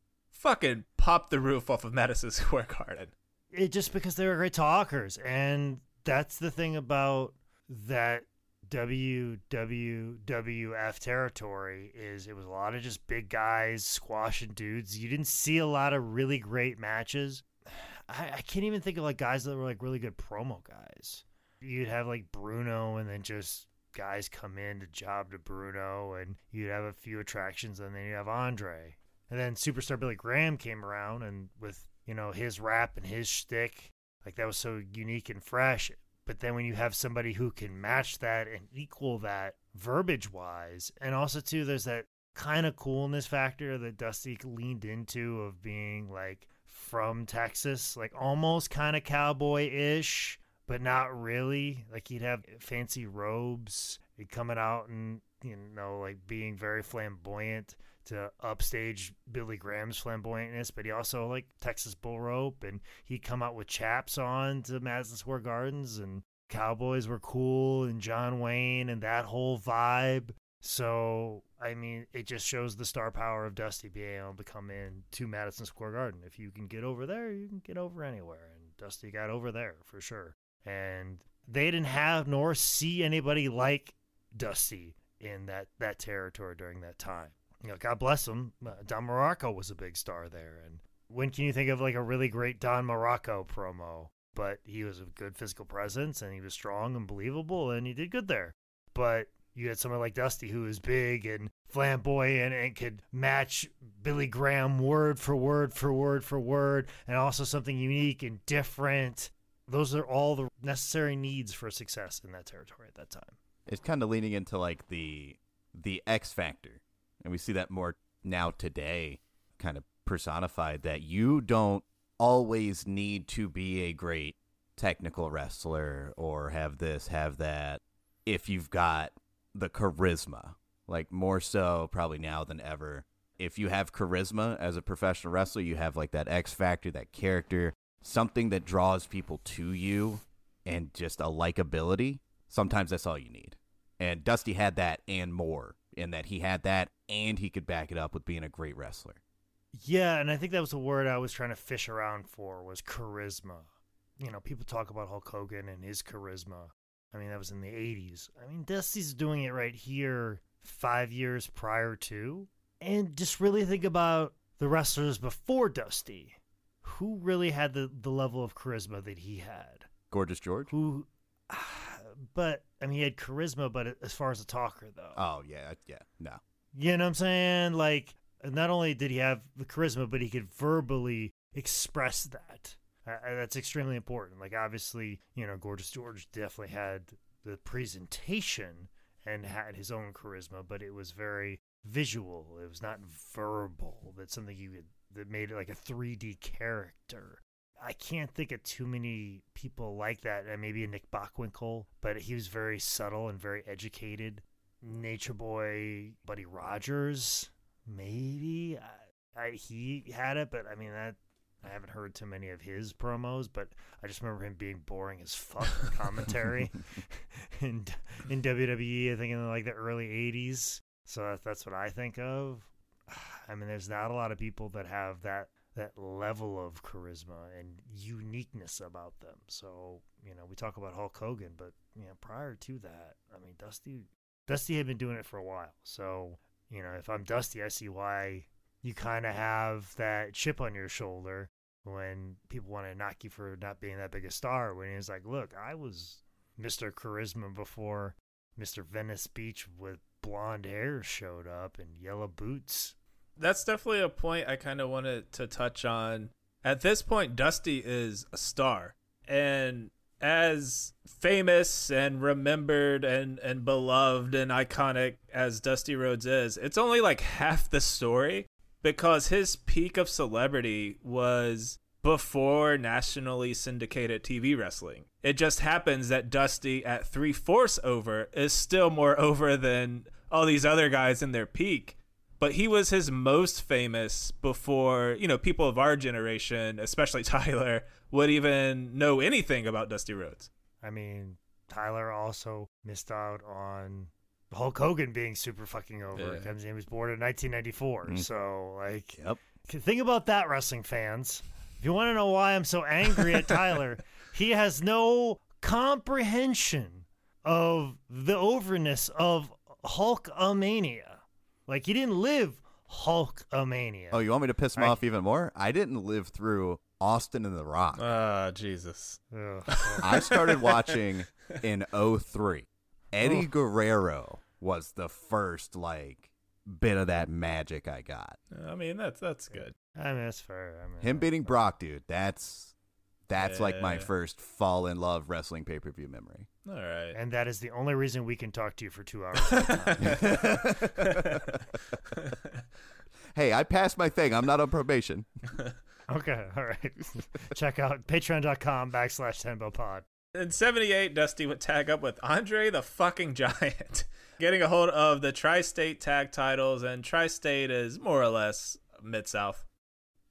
fucking pop the roof off of Madison Square Garden. it just because they were great talkers and that's the thing about that WWWF territory is it was a lot of just big guys squashing dudes. You didn't see a lot of really great matches. I, I can't even think of like guys that were like really good promo guys. You'd have like Bruno and then just guys come in to job to Bruno and you'd have a few attractions and then you have Andre. And then Superstar Billy Graham came around and with, you know, his rap and his shtick, like that was so unique and fresh. But then when you have somebody who can match that and equal that verbiage wise, and also too, there's that kind of coolness factor that Dusty leaned into of being like from Texas, like almost kind of cowboy ish, but not really. Like he'd have fancy robes, he'd coming out and you know like being very flamboyant to upstage Billy Graham's flamboyantness, but he also like Texas bull rope and he'd come out with chaps on to Madison Square Gardens and Cowboys were cool and John Wayne and that whole vibe. So I mean, it just shows the star power of Dusty being able to come in to Madison Square Garden. If you can get over there, you can get over anywhere. And Dusty got over there for sure. And they didn't have nor see anybody like Dusty in that that territory during that time you know, God bless him. Uh, Don Muraco was a big star there. And when can you think of like a really great Don Muraco promo? But he was a good physical presence and he was strong and believable and he did good there. But you had someone like Dusty who was big and flamboyant and could match Billy Graham word for word for word for word and also something unique and different. Those are all the necessary needs for success in that territory at that time. It's kind of leaning into like the the X factor, and we see that more now today, kind of personified. That you don't always need to be a great technical wrestler or have this, have that. If you've got the charisma, like more so probably now than ever. If you have charisma as a professional wrestler, you have like that X factor, that character, something that draws people to you and just a likability. Sometimes that's all you need. And Dusty had that and more in that he had that and he could back it up with being a great wrestler. Yeah, and I think that was the word I was trying to fish around for was charisma. You know, people talk about Hulk Hogan and his charisma. I mean, that was in the 80s. I mean, Dusty's doing it right here 5 years prior to. And just really think about the wrestlers before Dusty. Who really had the the level of charisma that he had? Gorgeous George? Who but I mean, he had charisma, but as far as a talker though. Oh, yeah, yeah, no. You know what I'm saying? Like, not only did he have the charisma, but he could verbally express that. Uh, that's extremely important. Like, obviously, you know, Gorgeous George definitely had the presentation and had his own charisma, but it was very visual. It was not verbal. That's something you could, that made it like a 3D character. I can't think of too many people like that. And maybe a Nick Bockwinkel, but he was very subtle and very educated. Nature Boy, Buddy Rogers, maybe. I, I, he had it, but I mean that. I haven't heard too many of his promos, but I just remember him being boring as fuck commentary in in WWE. I think in like the early '80s. So that's that's what I think of. I mean, there's not a lot of people that have that that level of charisma and uniqueness about them. So, you know, we talk about Hulk Hogan, but you know, prior to that, I mean, Dusty Dusty had been doing it for a while. So, you know, if I'm Dusty, I see why you kind of have that chip on your shoulder when people want to knock you for not being that big a star. When he's like, look, I was Mr. Charisma before Mr. Venice Beach with blonde hair showed up and yellow boots. That's definitely a point I kind of wanted to touch on. At this point, Dusty is a star. And as famous and remembered and, and beloved and iconic as Dusty Rhodes is, it's only like half the story because his peak of celebrity was before nationally syndicated TV wrestling. It just happens that Dusty at three fourths over is still more over than all these other guys in their peak. But he was his most famous before, you know, people of our generation, especially Tyler, would even know anything about Dusty Rhodes. I mean, Tyler also missed out on Hulk Hogan being super fucking over Yeah. because he was born in 1994. Mm. So, like, Yep. think about that, wrestling fans. If you want to know why I'm so angry at Tyler, he has no comprehension of the overness of Hulkamania. Like, he didn't live Hulkamania. Oh, you want me to piss him I- off even more? I didn't live through Austin and The Rock. Ah, Jesus. I started watching in 03. Eddie Guerrero was the first like bit of that magic I got. I mean, that's that's good. I mean, that's fair. I mean, Him beating Brock, dude. That's that's like my first fall in love wrestling pay per view memory. All right. And that is the only reason we can talk to you for two hours. at a time. hey, I passed my thing. I'm not on probation. okay, all right. Check out patreon.com backslash Ten Bell Pod. In 78, Dusty would tag up with Andre the fucking Giant, getting a hold of the Tri State tag titles, and Tri State is more or less Mid South.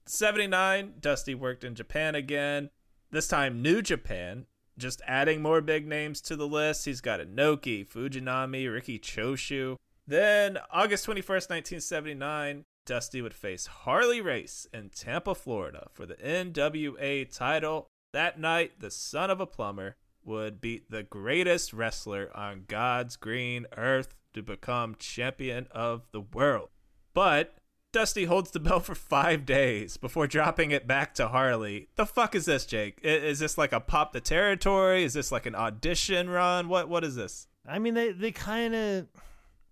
79, Dusty worked in Japan again, this time New Japan, just adding more big names to the list. He's got Inoki, Fujinami, Riki Choshu. Then, August 21st, 1979, Dusty would face Harley Race in Tampa, Florida for the NWA title. That night, the son of a plumber would beat the greatest wrestler on God's green earth to become champion of the world. But Dusty holds the belt for five days before dropping it back to Harley. The fuck is this, Jake? Is this like a pop the territory? Is this like an audition run? What What is this? I mean, they, they kind of,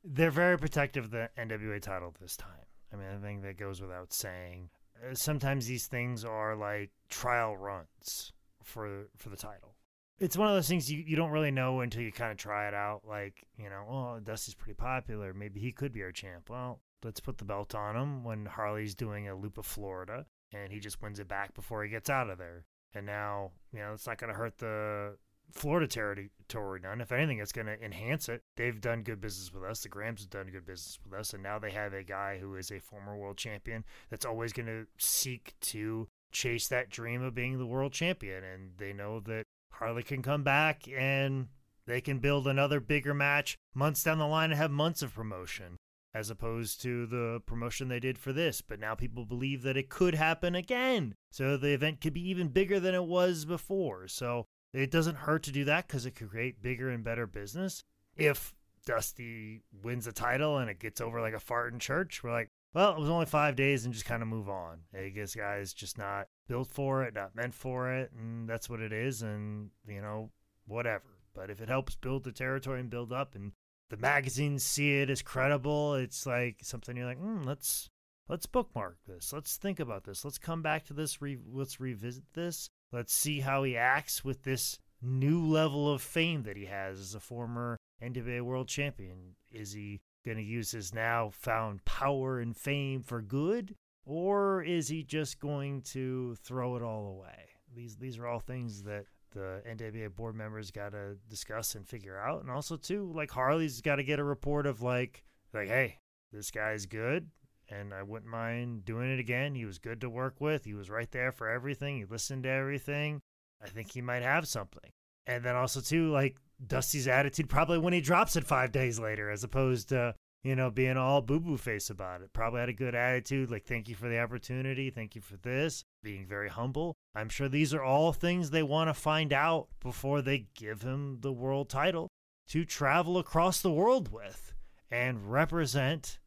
they're very protective of the NWA title this time. I mean, I think that goes without saying. Uh, Sometimes these things are like trial runs for for the title. It's one of those things you, you don't really know until you kind of try it out. Like, you know, oh, Dusty's pretty popular. Maybe he could be our champ. Well, let's put the belt on him when Harley's doing a loop of Florida and he just wins it back before he gets out of there. And now, you know, it's not going to hurt the Florida territory none. If anything, it's going to enhance it. They've done good business with us. The Grams have done good business with us. And now they have a guy who is a former world champion that's always going to seek to chase that dream of being the world champion. And they know that Harley can come back and they can build another bigger match months down the line and have months of promotion as opposed to the promotion they did for this. But now people believe that it could happen again. So the event could be even bigger than it was before. So it doesn't hurt to do that because it could create bigger and better business. If Dusty wins the title and it gets over like a fart in church, we're like, well, it was only five days and just kind of move on. I guess guy's just not built for it, not meant for it, and that's what it is. And, you know, whatever. But if it helps build the territory and build up and the magazines see it as credible, it's like something you're like, mm, let's let's bookmark this. Let's think about this. Let's come back to this. Re- let's revisit this. Let's see how he acts with this new level of fame that he has as a former NWA World Champion. Is he going to use his now found power and fame for good, or is he just going to throw it all away? These these are all things that the NWA board members got to discuss and figure out, and also too, like Harley's got to get a report of like like, hey, this guy's good. And I wouldn't mind doing it again. He was good to work with. He was right there for everything. He listened to everything. I think he might have something. And then also too, like Dusty's attitude probably when he drops it five days later, as opposed to you know being all boo boo face about it. Probably had a good attitude, like thank you for the opportunity, thank you for this, being very humble. I'm sure these are all things they want to find out before they give him the world title to travel across the world with and represent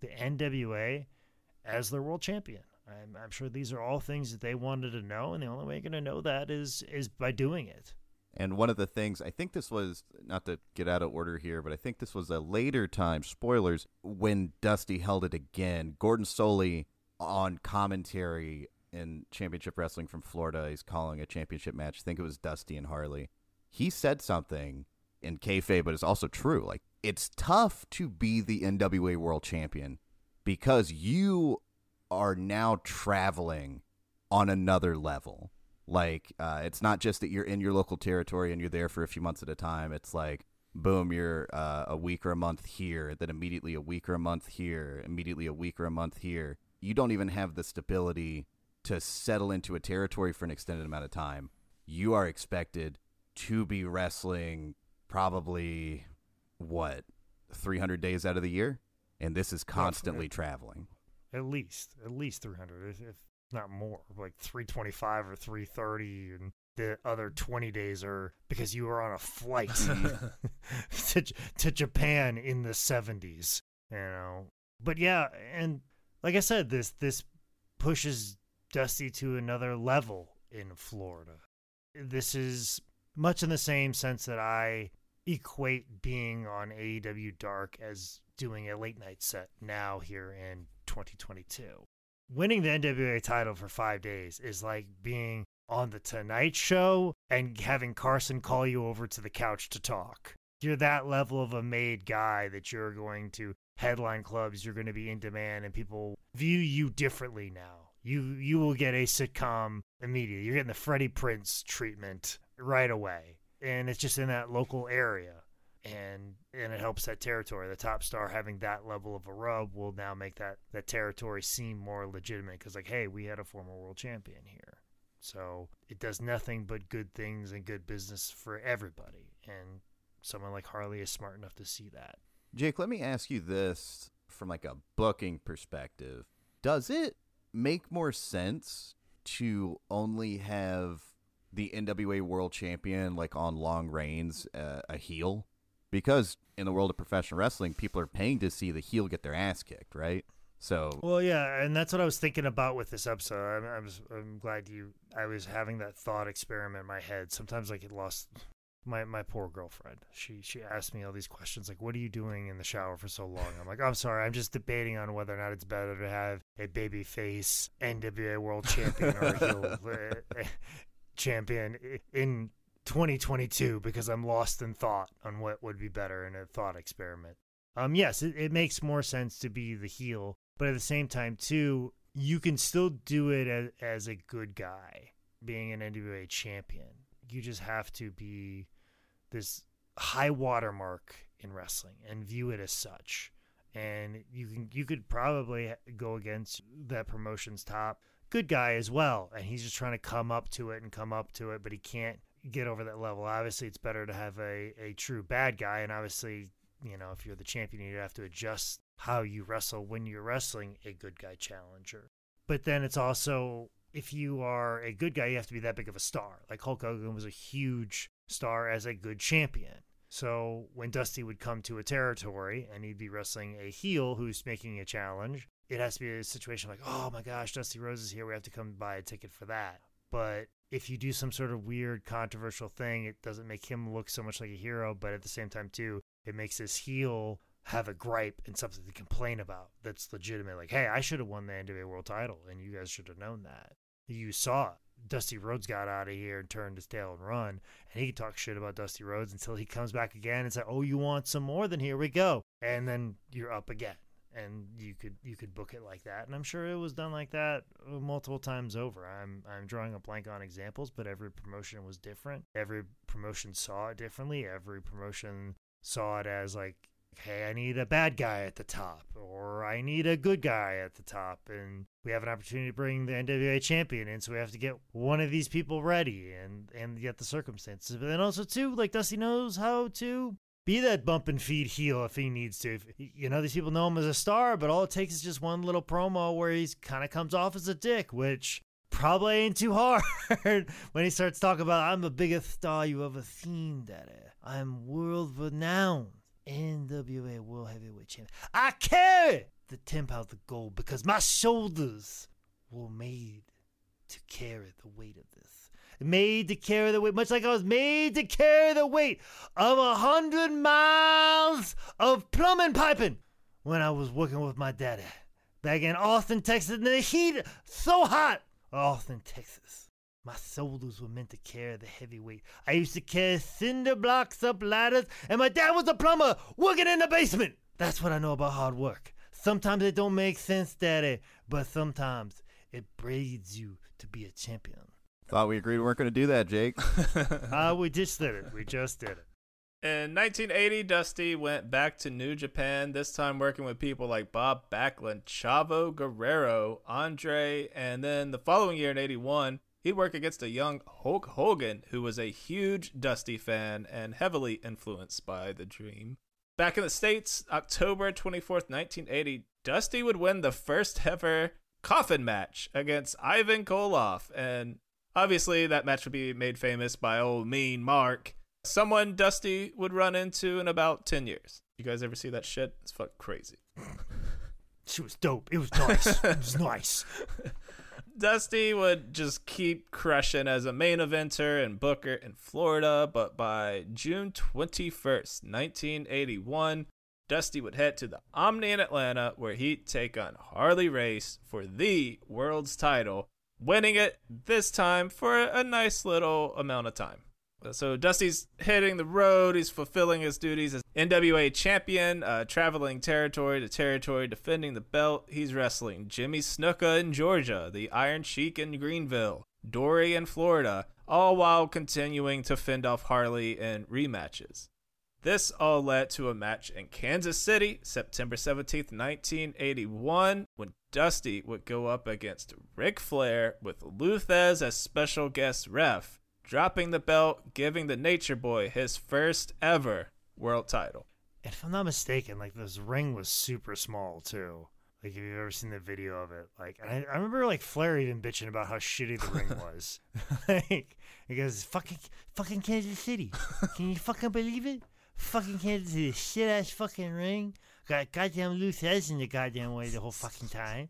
the NWA as their world champion. I'm, I'm sure these are all things that they wanted to know, and the only way you're going to know that is is by doing it. And one of the things, I think this was, not to get out of order here, but I think this was a later time, spoilers, when Dusty held it again. Gordon Solie on commentary in Championship Wrestling from Florida, he's calling a championship match. I think it was Dusty and Harley. He said something in kayfabe, but it's also true. Like, it's tough to be the NWA World Champion because you are now traveling on another level. Like, uh, it's not just that you're in your local territory and you're there for a few months at a time. It's like, boom, you're uh, a week or a month here, then immediately a week or a month here, immediately a week or a month here. You don't even have the stability to settle into a territory for an extended amount of time. You are expected to be wrestling probably, what, 300 days out of the year? And this is constantly traveling. At least, at least 300, if, if not more, like 325 or 330, and the other 20 days are because you were on a flight to, to Japan in the 70s, you know. But yeah, and like I said, this this pushes Dusty to another level in Florida. This is much in the same sense that I equate being on AEW Dark as doing a late night set now here in 2022. Winning the NWA title for five days is like being on the Tonight Show and having Carson call you over to the couch to talk. You're that level of a made guy that you're going to headline clubs, you're going to be in demand, and people view you differently now. You you will get a sitcom immediately. You're getting the Freddie Prinze treatment right away, and it's just in that local area and and it helps that territory. The top star having that level of a rub will now make that that territory seem more legitimate because like, hey, we had a former world champion here, so it does nothing but good things and good business for everybody. And someone like Harley is smart enough to see that. Jake, let me ask you this from like a booking perspective. Does it make more sense to only have the NWA World Champion like on long reigns uh, a heel because in the world of professional wrestling, people are paying to see the heel get their ass kicked, right? So well, yeah, and that's what I was thinking about with this episode. I'm, I'm, I'm glad you. I was having that thought experiment in my head. Sometimes I get lost. My my poor girlfriend. She she asked me all these questions like, "What are you doing in the shower for so long?" I'm like, "I'm sorry. I'm just debating on whether or not it's better to have a baby face NWA World Champion or a heel uh, champion in 2022 because I'm lost in thought on what would be better in a thought experiment. Um, yes, it, it makes more sense to be the heel, but at the same time, too, you can still do it as, as a good guy, being an NWA champion. You just have to be this high watermark in wrestling and view it as such. And you can you could probably go against that promotion's top good guy as well, and he's just trying to come up to it and come up to it, but he can't get over that level. Obviously, it's better to have a, a true bad guy, and obviously, you know, if you're the champion, you have to adjust how you wrestle when you're wrestling a good guy challenger. But then it's also if you are a good guy, you have to be that big of a star. Like Hulk Hogan was a huge star as a good champion. So when Dusty would come to a territory and he'd be wrestling a heel who's making a challenge, it has to be a situation like, oh my gosh, Dusty Rhodes is here. We have to come buy a ticket for that. But if you do some sort of weird controversial thing, it doesn't make him look so much like a hero, but at the same time too, it makes his heel have a gripe and something to complain about that's legitimate. Like, hey, I should have won the NWA World Title, and you guys should have known that. You saw Dusty Rhodes got out of here and turned his tail and run, and he could talk shit about Dusty Rhodes until he comes back again and say, "Oh, you want some more? Then here we go," and then you're up again and you could you could book it like that. And i'm sure it was done like that multiple times over. I'm i'm drawing a blank on examples but every promotion was different. Every promotion saw it differently. Every promotion saw it as like hey i need a bad guy at the top or i need a good guy at the top. And we have an opportunity to bring the nwa champion in so we have to get one of these people ready and and get the circumstances. But then also too like dusty knows how to be that bump and feed heel if he needs to. You know, these people know him as a star, but all it takes is just one little promo where he kind of comes off as a dick, which probably ain't too hard when he starts talking about, I'm the biggest star you ever seen, daddy. I'm world renowned. NWA World Heavyweight Champion. I carry the 10 pounds of gold because my shoulders were made to carry the weight of this. Made to carry the weight, much like I was made to carry the weight of a hundred miles of plumbing piping when I was working with my daddy back in Austin, Texas, and the heat so hot. Austin, Texas. My shoulders were meant to carry the heavy weight. I used to carry cinder blocks up ladders, and my dad was a plumber working in the basement. That's what I know about hard work. Sometimes it don't make sense, Daddy, but sometimes it breeds you to be a champion. Thought we agreed we weren't going to do that, Jake. Uh, we just did it. We just did it. In 1980, Dusty went back to New Japan, this time working with people like Bob Backlund, Chavo Guerrero, Andre, and then the following year in 81, he'd work against a young Hulk Hogan, who was a huge Dusty fan and heavily influenced by the dream. Back in the States, October 24th, 1980, Dusty would win the first ever coffin match against Ivan Koloff, and obviously that match would be made famous by old mean Mark someone Dusty would run into in about 10 years. You guys ever see that shit? It's fucking crazy. She was dope. It was nice. it was nice. Dusty would just keep crushing as a main eventer and booker in Florida, but by June 21st, 1981, Dusty would head to the Omni in Atlanta where he'd take on Harley Race for the world's title, winning it this time for a nice little amount of time. So Dusty's hitting the road. He's fulfilling his duties as NWA champion, uh, traveling territory to territory, defending the belt. He's wrestling Jimmy Snuka in Georgia, the Iron Sheik in Greenville, Dory in Florida, all while continuing to fend off Harley in rematches. This all led to a match in Kansas City, September 17th, 1981, when Dusty would go up against Ric Flair with Lou Thesz as special guest ref dropping the belt, giving the Nature Boy his first ever world title. And if I'm not mistaken, like this ring was super small too. Like if you've ever seen the video of it, like and I, I remember like Flair even bitching about how shitty the ring was. like he goes, "Fucking, fucking Kansas City, can you fucking believe it? Fucking handed to City, shit ass fucking ring. Got goddamn loose heads in the goddamn way the whole fucking time.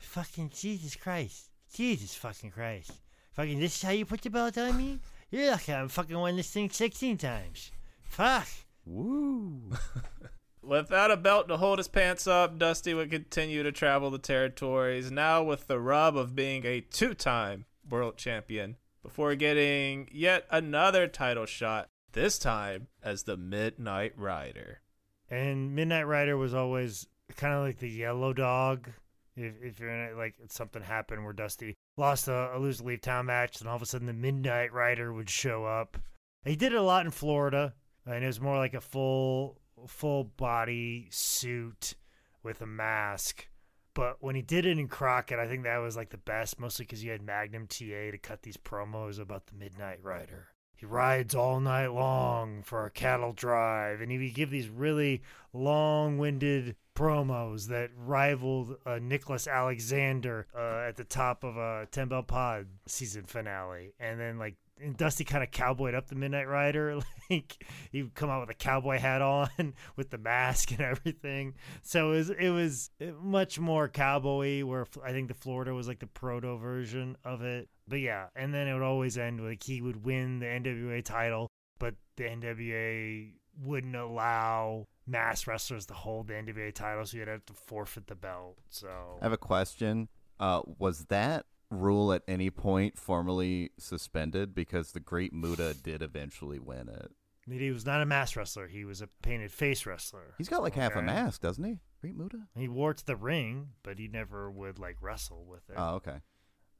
Fucking Jesus Christ, Jesus fucking Christ. Fucking this is how you put the belt on me? You're lucky I'm fucking won this thing 16 times. Fuck. Woo. Without a belt to hold his pants up, Dusty would continue to travel the territories, now with the rub of being a two time world champion, before getting yet another title shot, this time as the Midnight Rider. And Midnight Rider was always kind of like the yellow dog. If, if you're in it, like something happened where Dusty lost a, a lose to leave town match, and all of a sudden the Midnight Rider would show up. He did it a lot in Florida, and it was more like a full full body suit with a mask. But when he did it in Crockett, I think that was like the best, mostly because you had Magnum TA to cut these promos about the Midnight Rider. He rides all night long for a cattle drive, and he would give these really long winded promos that rivaled uh, Nicholas Alexander uh, at the top of a 10 Bell Pod season finale. And then, like, and Dusty kind of cowboyed up the Midnight Rider. Like he would come out with a cowboy hat on, with the mask and everything. So it was it was much more cowboy. Where I think the Florida was like the proto version of it. But yeah, and then it would always end like he would win the NWA title, but the NWA wouldn't allow mass wrestlers to hold the NWA title, so you'd have to forfeit the belt. So I have a question. Uh, was that rule at any point formally suspended? Because the Great Muta did eventually win it. he was not a mask wrestler; he was a painted face wrestler. He's got like half a mask, doesn't he? Great Muta? He wore it to the ring, but he never would like wrestle with it. Oh, okay.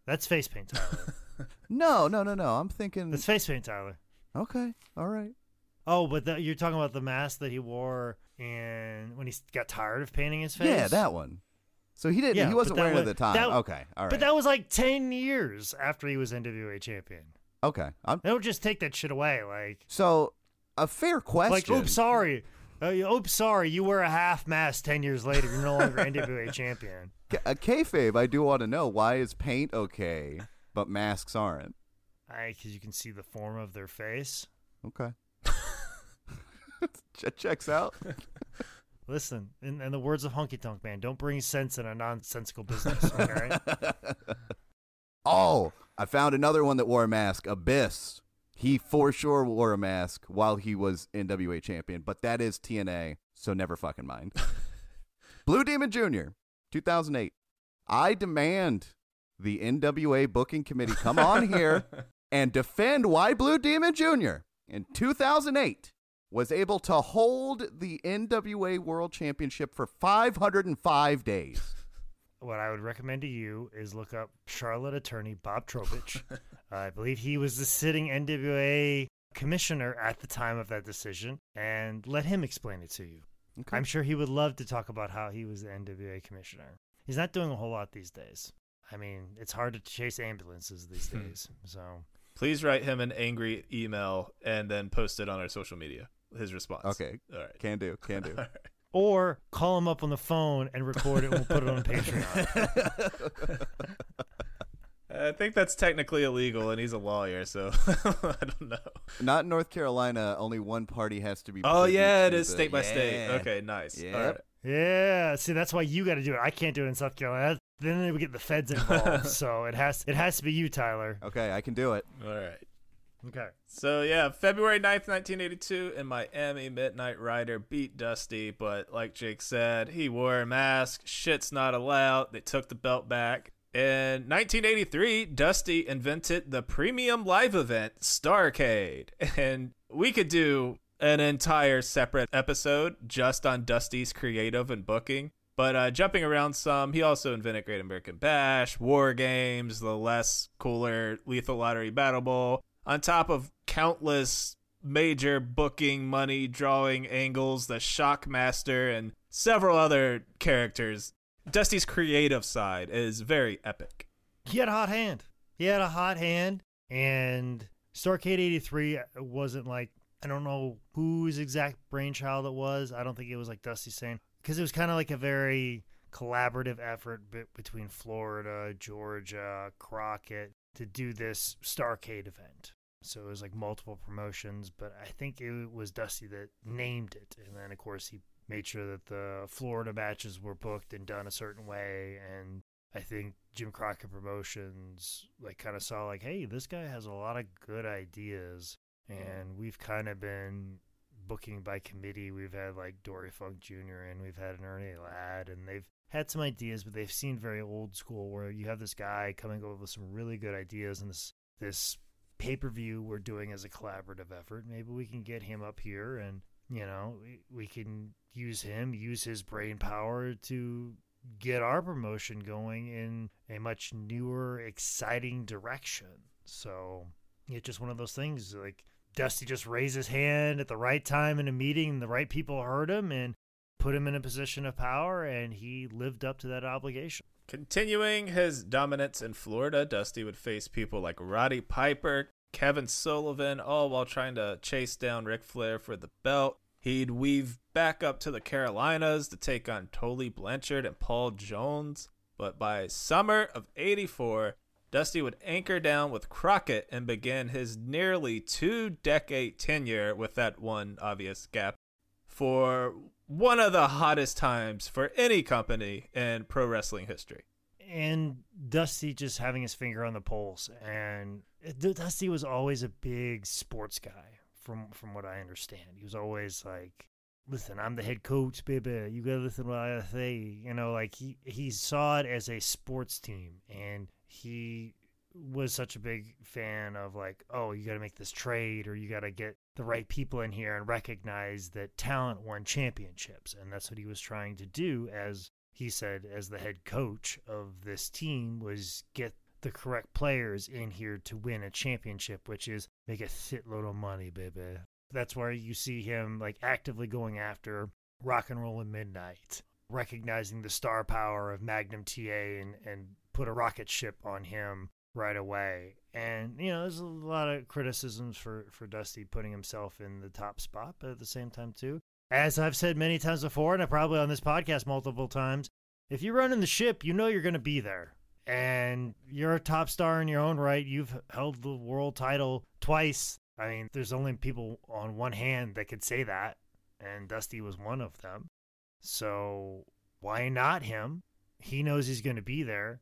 That's face paint, Tyler. No, no, no, no. I'm thinking. That's face paint, Tyler. Okay, all right. Oh, but the, you're talking about the mask that he wore and when he got tired of painting his face. Yeah, that one. So he didn't. Yeah, he wasn't wearing it at the time. that- okay, all right. But that was like ten years after he was NWA champion. okay. I'm, They don't just take that shit away. Like, so a fair question. like, oops, sorry. Uh, oops, sorry. You wear a half mask ten years later. You're no longer NWA champion. A kayfabe. I do want to know why is paint okay, but masks aren't. Because you can see the form of their face. Okay. Checks out. Listen, in, in the words of Honky Tonk Man, don't bring sense in a nonsensical business. Okay. Oh, I found another one that wore a mask. Abyss. He for sure wore a mask while he was NWA champion, but that is TNA, so never fucking mind. Blue Demon Jr., 2008. I demand the NWA booking committee come on here and defend why Blue Demon Jr. in 2008 was able to hold the NWA World Championship for 505 days. What I would recommend to you is look up Charlotte attorney Bob Trowbridge. I believe he was the sitting NWA commissioner at the time of that decision, and let him explain it to you. Okay. I'm sure he would love to talk about how he was the NWA commissioner. He's not doing a whole lot these days. I mean, it's hard to chase ambulances these Hmm. days. So Please write him an angry email and then post it on our social media. His response. Okay. All right. Can do, can do. or call him up on the phone and record it and we'll put it on Patreon. I think that's technically illegal, and he's a lawyer, so I don't know. Not in North Carolina. Only one party has to be. Oh yeah, it to is the- state by state. Okay, nice. Yep. All right. Yeah, see that's why you got to do it. I can't do it in South Carolina. Then they would get the feds involved. so it has it has to be you, Tyler. Okay, I can do it. All right. Okay. So yeah, February 9th, 1982 in Miami, Midnight Rider beat Dusty, but like Jake said, he wore a mask. Shit's not allowed. They took the belt back. In 1983, Dusty invented the premium live event Starcade, and we could do an entire separate episode just on Dusty's creative and booking. But uh, jumping around some, he also invented Great American Bash, War Games, the less cooler Lethal Lottery Battle Bowl, on top of countless major booking, money drawing angles, the Shockmaster, and several other characters. Dusty's creative side is very epic. He had a hot hand. He had a hot hand, and Starcade '83 wasn't like I don't know whose exact brainchild it was. I don't think it was like Dusty saying because it was kind of like a very collaborative effort be- between Florida, Georgia, Crockett to do this Starcade event. So it was like multiple promotions, but I think it was Dusty that named it, and then of course he made sure that the Florida matches were booked and done a certain way, and I think Jim Crockett Promotions like kind of saw like, hey, this guy has a lot of good ideas, mm-hmm. and we've kind of been booking by committee. We've had like Dory Funk Jr. and we've had an Ernie Ladd, and they've had some ideas, but they've seen very old school where you have this guy coming up with some really good ideas, and this this pay per view we're doing as a collaborative effort. Maybe we can get him up here, and you know we, we can use him, use his brain power to get our promotion going in a much newer, exciting direction. So it's just one of those things like Dusty just raised his hand at the right time in a meeting, and the right people heard him and put him in a position of power, and he lived up to that obligation. Continuing his dominance in Florida, Dusty would face people like Roddy Piper, Kevin Sullivan, all while trying to chase down Ric Flair for the belt. He'd weave back up to the Carolinas to take on Tully Blanchard and Paul Jones. But by summer of 84, Dusty would anchor down with Crockett and begin his nearly two decade tenure with that one obvious gap for one of the hottest times for any company in pro wrestling history. and Dusty just having his finger on the pulse. And Dusty was always a big sports guy, from from what I understand. He was always like, "Listen, I'm the head coach, baby. You gotta listen to what I say." You know, like he he saw it as a sports team, and he was such a big fan of like, "Oh, you got to make this trade, or you got to get the right people in here and recognize that talent won championships." And that's what he was trying to do as he said as the head coach of this team was get the correct players in here to win a championship, which is make a shitload of money, baby. That's where you see him like actively going after rock and roll and midnight, recognizing the star power of Magnum TA and, and put a rocket ship on him right away. And you know, there's a lot of criticisms for for Dusty putting himself in the top spot, but at the same time too, as I've said many times before, and I probably on this podcast multiple times, if you're running the ship, you know you're going to be there. And you're a top star in your own right. You've held the world title twice. I mean, there's only people on one hand that could say that, and Dusty was one of them. So why not him? He knows he's going to be there.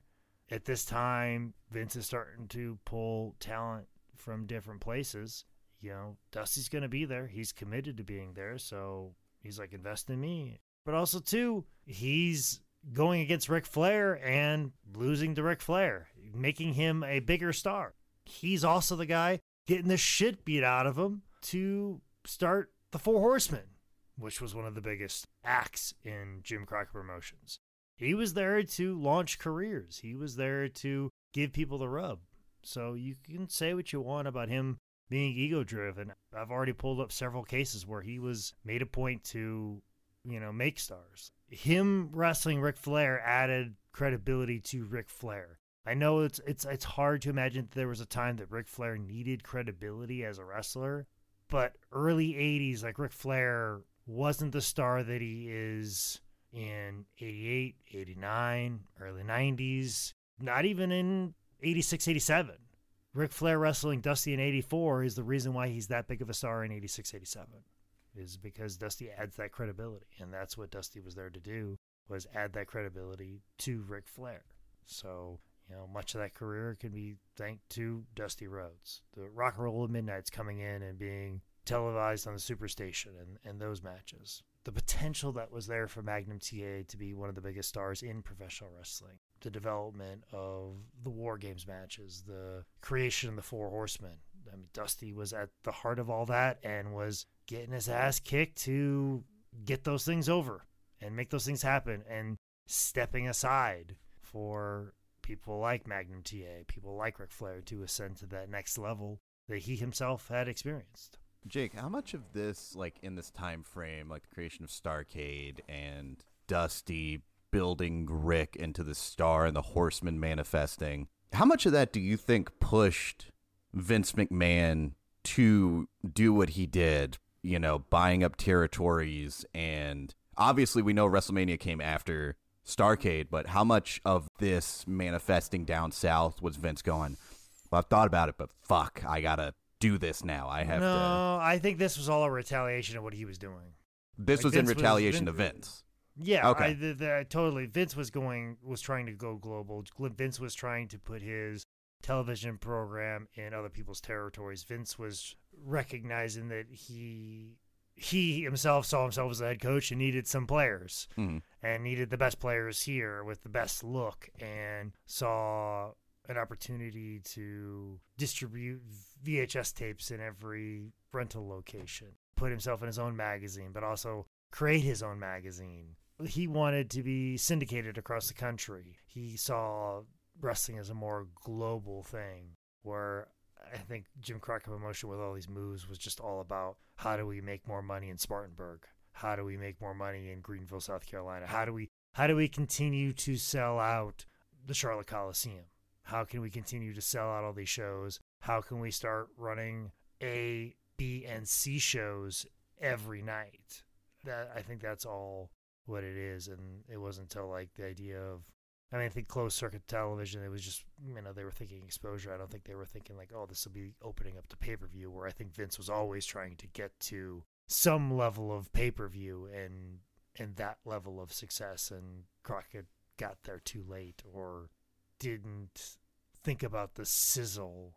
At this time, Vince is starting to pull talent from different places. You know, Dusty's going to be there. He's committed to being there. So he's like, invest in me. But also, too, he's going against Ric Flair and losing to Ric Flair, making him a bigger star. He's also the guy getting the shit beat out of him to start the Four Horsemen, which was one of the biggest acts in Jim Crockett Promotions. He was there to launch careers. He was there to give people the rub. So you can say what you want about him being ego driven. I've already pulled up several cases where he was made a point to, you know, make stars. Him wrestling Ric Flair added credibility to Ric Flair. I know it's it's it's hard to imagine that there was a time that Ric Flair needed credibility as a wrestler, but early 80s like Ric Flair wasn't the star that he is in 88, 89, early 90s, not even in 86, 87. Ric Flair wrestling Dusty in 84 is the reason why he's that big of a star in 86, 87 is because Dusty adds that credibility. And that's what Dusty was there to do was add that credibility to Ric Flair. So, you know, much of that career can be thanked to Dusty Rhodes. The Rock and Roll of Midnight's coming in and being televised on the Superstation and, and those matches. Potential that was there for Magnum TA to be one of the biggest stars in professional wrestling. The development of the War Games matches, the creation of the Four Horsemen. I mean, Dusty was at the heart of all that and was getting his ass kicked to get those things over and make those things happen and stepping aside for people like Magnum TA, people like Ric Flair to ascend to that next level that he himself had experienced. Jake, how much of this, like in this time frame, like the creation of Starcade and Dusty building Ric into the star and the Horseman manifesting, how much of that do you think pushed Vince McMahon to do what he did? You know, buying up territories, and obviously we know WrestleMania came after Starcade, but how much of this manifesting down south was Vince going? Well, I've thought about it, but fuck, I gotta do this now. I have to. no, I think this was all a retaliation of what he was doing. This Like, was in Vince was- retaliation to Vince. Yeah, Okay. I, the, the, totally. Vince was going was trying to go global. Vince was trying to put his television program in other people's territories. Vince was recognizing that he he himself saw himself as a head coach and needed some players Mhm. and needed the best players here with the best look and saw an opportunity to distribute VHS tapes in every rental location. Put himself in his own magazine, but also create his own magazine. He wanted to be syndicated across the country. He saw wrestling as a more global thing where I think Jim Crockett Promotion with all these moves was just all about how do we make more money in Spartanburg? How do we make more money in Greenville, South Carolina? How do we how do we continue to sell out the Charlotte Coliseum? How can we continue to sell out all these shows? How can we start running A, B, and C shows every night? That I think that's all what it is, and it wasn't until like the idea of I mean, I think closed circuit television, it was just, you know, they were thinking exposure. I don't think they were thinking, like, oh, this will be opening up to pay per view, where I think Vince was always trying to get to some level of pay per view and and that level of success. And Crockett got there too late or didn't think about the sizzle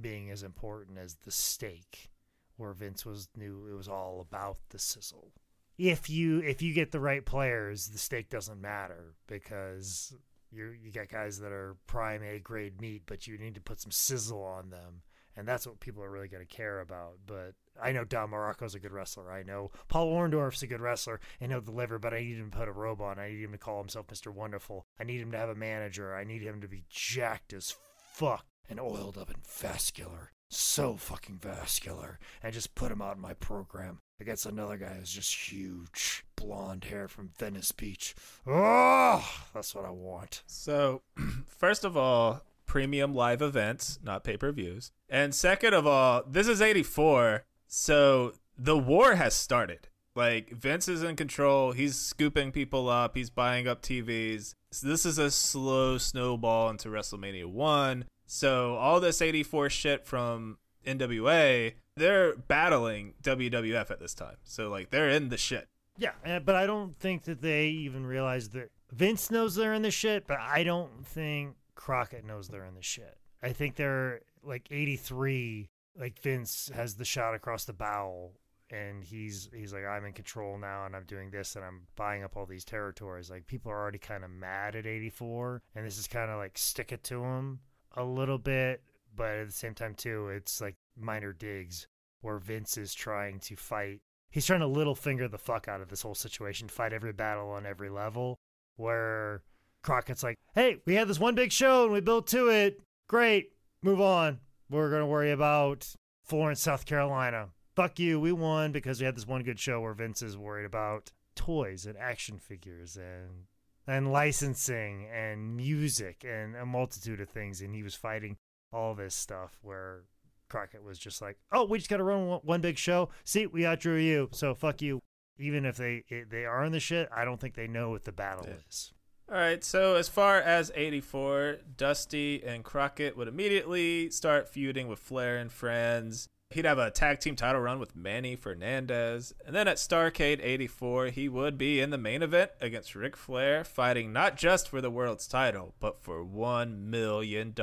being as important as the steak, where Vince was knew it was all about the sizzle if you if you get the right players, the steak doesn't matter because you you got guys that are prime A grade meat, but you need to put some sizzle on them, and that's what people are really going to care about. But I know Don Muraco's a good wrestler. I know Paul Orndorff's a good wrestler, and he'll deliver. But I need him to put a robe on. I need him to call himself Mister Wonderful. I need him to have a manager. I need him to be jacked as fuck and oiled up and vascular. So fucking vascular, and just put him out in my program against another guy who's just huge, blonde hair from Venice Beach. Oh, that's what I want. So, first of all, premium live events, not pay per views. And second of all, this is 84. So the war has started. Like, Vince is in control. He's scooping people up, he's buying up TVs. So this is a slow snowball into WrestleMania 1. So, all this 84 shit from NWA, they're battling WWF at this time. So, like, they're in the shit. Yeah, uh, but I don't think that they even realize that Vince knows they're in the shit, but I don't think Crockett knows they're in the shit. I think they're like 83. Like Vince has the shot across the bow, and he's he's like, I'm in control now, and I'm doing this, and I'm buying up all these territories. Like people are already kind of mad at 84, and this is kind of like stick it to him a little bit, but at the same time too, it's like minor digs where Vince is trying to fight. He's trying to little finger the fuck out of this whole situation, fight every battle on every level. Where Crockett's like, hey, we had this one big show and we built to it. Great. Move on. We're going to worry about Florence, South Carolina. Fuck you. We won because we had this one good show where Vince is worried about toys and action figures and and licensing and music and a multitude of things and he was fighting all this stuff where Crockett was just like, "Oh, we just got to run one, one big show. See, we outdrew you, so fuck you." Even if they they are in the shit, I don't think they know what the battle Yeah. is. All right, so as far as 84, Dusty and Crockett would immediately start feuding with Flair and friends. He'd have a tag team title run with Manny Fernandez. And then at Starcade 84, he would be in the main event against Ric Flair, fighting not just for the world's title, but for $1 million.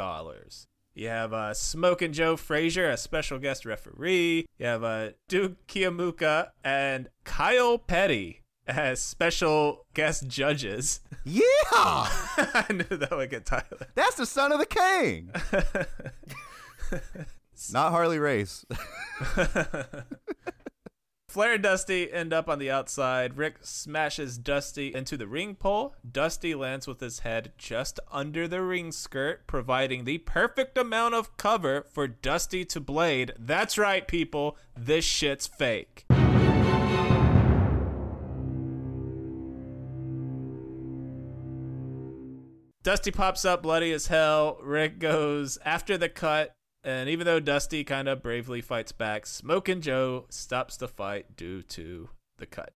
You have uh, Smokin' Joe Frazier, a special guest referee. You have uh, Duke Keomuka and Kyle Petty as special guest judges. Yeah, I knew that would get Tyler. that's the son of the king. Not Harley Race. Flair and Dusty end up on the outside. Ric smashes Dusty into the ring pole. Dusty lands with his head just under the ring skirt, providing the perfect amount of cover for Dusty to blade. That's right, people. This shit's fake. Dusty pops up bloody as hell. Ric goes after the cut, and even though Dusty kind of bravely fights back, Smokin' Joe stops the fight due to the cut.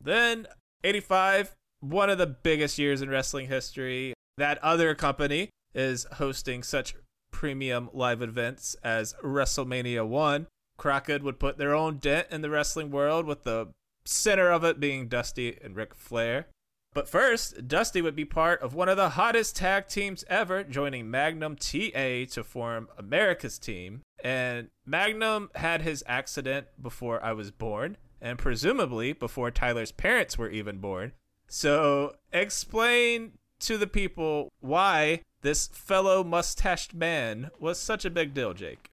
Then, 85, one of the biggest years in wrestling history. That other company is hosting such premium live events as WrestleMania 1. Crockett would put their own dent in the wrestling world, with the center of it being Dusty and Ric Flair. But first, Dusty would be part of one of the hottest tag teams ever, joining Magnum TA to form America's team. And Magnum had his accident before I was born, and presumably before Tyler's parents were even born. So, explain to the people why this fellow mustached man was such a big deal, Jake.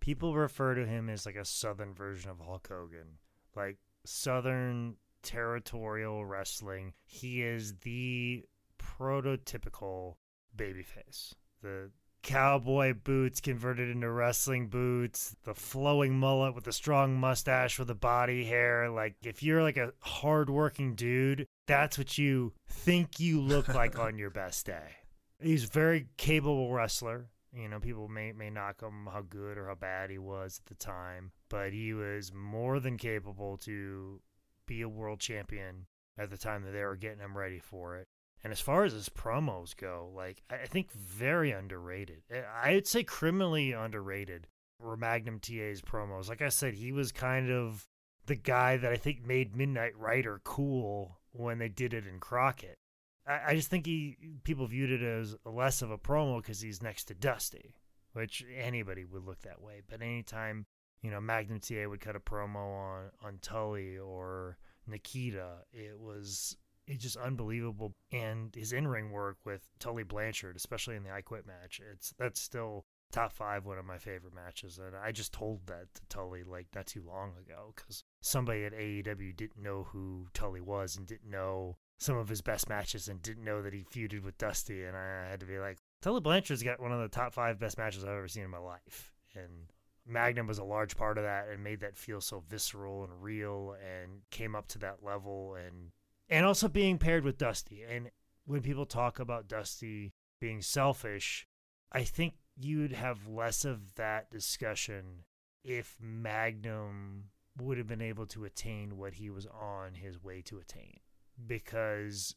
People refer to him as like a southern version of Hulk Hogan, like southern territorial wrestling. He is the prototypical babyface. The cowboy boots converted into wrestling boots, the flowing mullet with the strong mustache with the body hair. Like if you're like a hardworking dude, that's what you think you look like on your best day. He's a very capable wrestler. You know, people may may knock him how good or how bad he was at the time, but he was more than capable to be a world champion at the time that they were getting him ready for it. And as far as his promos go, like I think very underrated. I- I'd say criminally underrated were Magnum TA's promos. Like I said, he was kind of the guy that I think made Midnight Rider cool when they did it in Crockett. I, I just think he people viewed it as less of a promo because he's next to Dusty, which anybody would look that way. But anytime you know Magnum TA would cut a promo on on Tully or Nikita, it was it's just unbelievable. And his in ring work with Tully Blanchard, especially in the I Quit match, it's that's still top five one of my favorite matches. And I just told that to Tully like not too long ago because somebody at AEW didn't know who Tully was and didn't know some of his best matches and didn't know that he feuded with Dusty. And I had to be like, Tully Blanchard's got one of the top five best matches I've ever seen in my life. And Magnum was a large part of that and made that feel so visceral and real and came up to that level and and also being paired with Dusty. And when people talk about Dusty being selfish, I think you'd have less of that discussion if Magnum would have been able to attain what he was on his way to attain because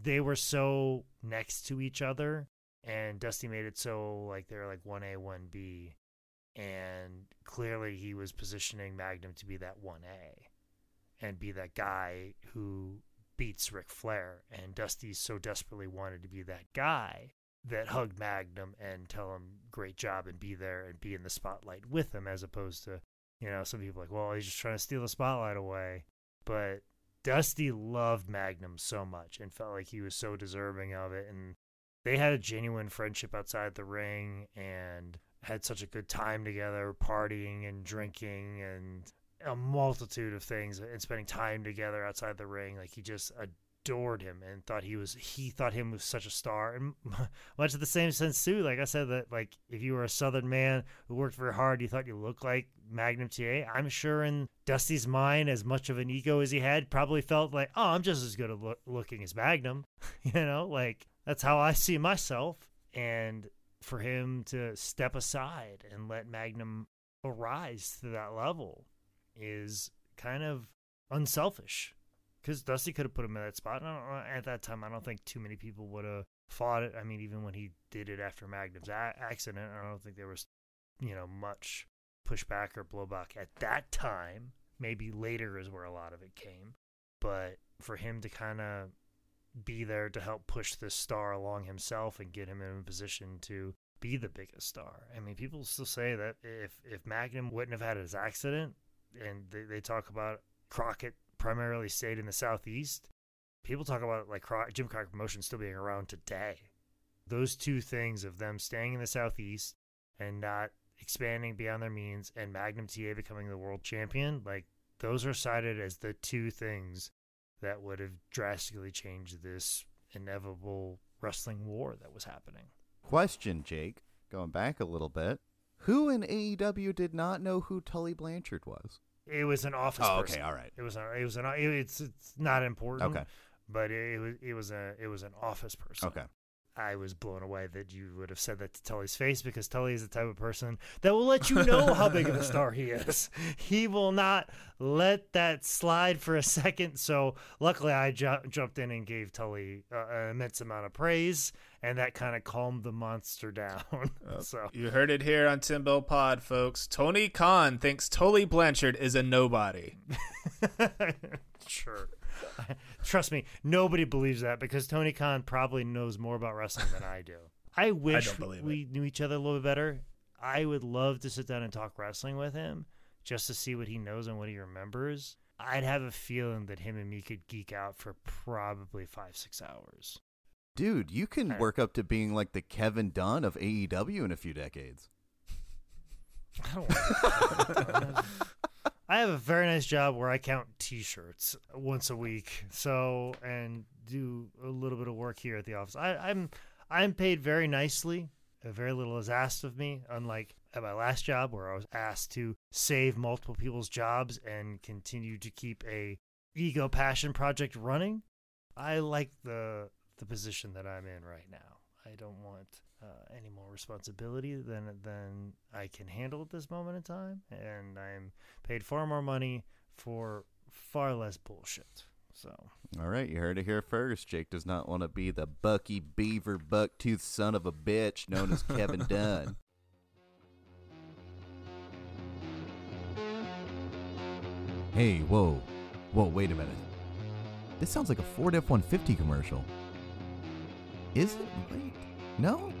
they were so next to each other and Dusty made it so like they're like 1A 1B and clearly he was positioning Magnum to be that 1A and be that guy who beats Ric Flair and Dusty so desperately wanted to be that guy that hug Magnum and tell him great job and be there and be in the spotlight with him as opposed to, you know, some people like, well, he's just trying to steal the spotlight away. But Dusty loved Magnum so much and felt like he was so deserving of it. And they had a genuine friendship outside the ring and had such a good time together, partying and drinking and a multitude of things and spending time together outside the ring. Like he just adored him and thought he was he thought him was such a star. And much of the same sense too. Like i said that like if you were a southern man who worked very hard you thought you looked like magnum ta i'm sure in dusty's mind as much of an ego as he had probably felt like oh i'm just as good at look- looking as magnum you know? Like that's how i see myself. And for him to step aside and let magnum arise to that level is kind of unselfish because Dusty could have put him in that spot. At that time, I don't think too many people would have fought it. I mean, even when he did it after Magnum's a- accident, I don't think there was, you know, much pushback or blowback at that time. Maybe later is where a lot of it came. But for him to kind of be there to help push this star along himself and get him in a position to be the biggest star. I mean, people still say that if if Magnum wouldn't have had his accident, and they, they talk about Crockett primarily stayed in the southeast, people talk about like Jim Crockett Promotion still being around today. Those two things of them staying in the southeast and not expanding beyond their means, and Magnum TA becoming the world champion, like those are cited as the two things that would have drastically changed this inevitable wrestling war that was happening. Question, Jake. Going back a little bit. Who in AEW did not know who Tully Blanchard was? It was an office. Oh, okay, person. all right. It was a, it was an it's it's not important. Okay. But it, was it was a it was an office person. Okay. I was blown away that you would have said that to Tully's face because Tully is the type of person that will let you know how big of a star he is. He will not let that slide for a second. So luckily, I ju- jumped in and gave Tully uh, an immense amount of praise, and that kind of calmed the monster down. so You heard it here on Ten Bell Pod, folks. Tony Khan thinks Tully Blanchard is a nobody. sure. Trust me, nobody believes that because Tony Khan probably knows more about wrestling than I do. I wish don't believe we knew each other a little bit better. I would love to sit down and talk wrestling with him just to see what he knows and what he remembers. I'd have a feeling that him and me could geek out for probably five, six hours. Dude, you can work up to being like the Kevin Dunn of AEW in a few decades. I don't. I have a very nice job where I count T-shirts once a week, so and do a little bit of work here at the office. I, I'm I'm paid very nicely. Very little is asked of me, unlike at my last job where I was asked to save multiple people's jobs and continue to keep a ego passion project running. I like the the position that I'm in right now. I don't want uh, any more responsibility than than I can handle at this moment in time, and I'm paid far more money for far less bullshit. So All right, you heard it here first. Jake does not want to be the Bucky Beaver Bucktooth son of a bitch known as Kevin Dunn. Hey, whoa. Whoa, wait a minute. This sounds like a Ford F 150 commercial. Is it? Wait. No?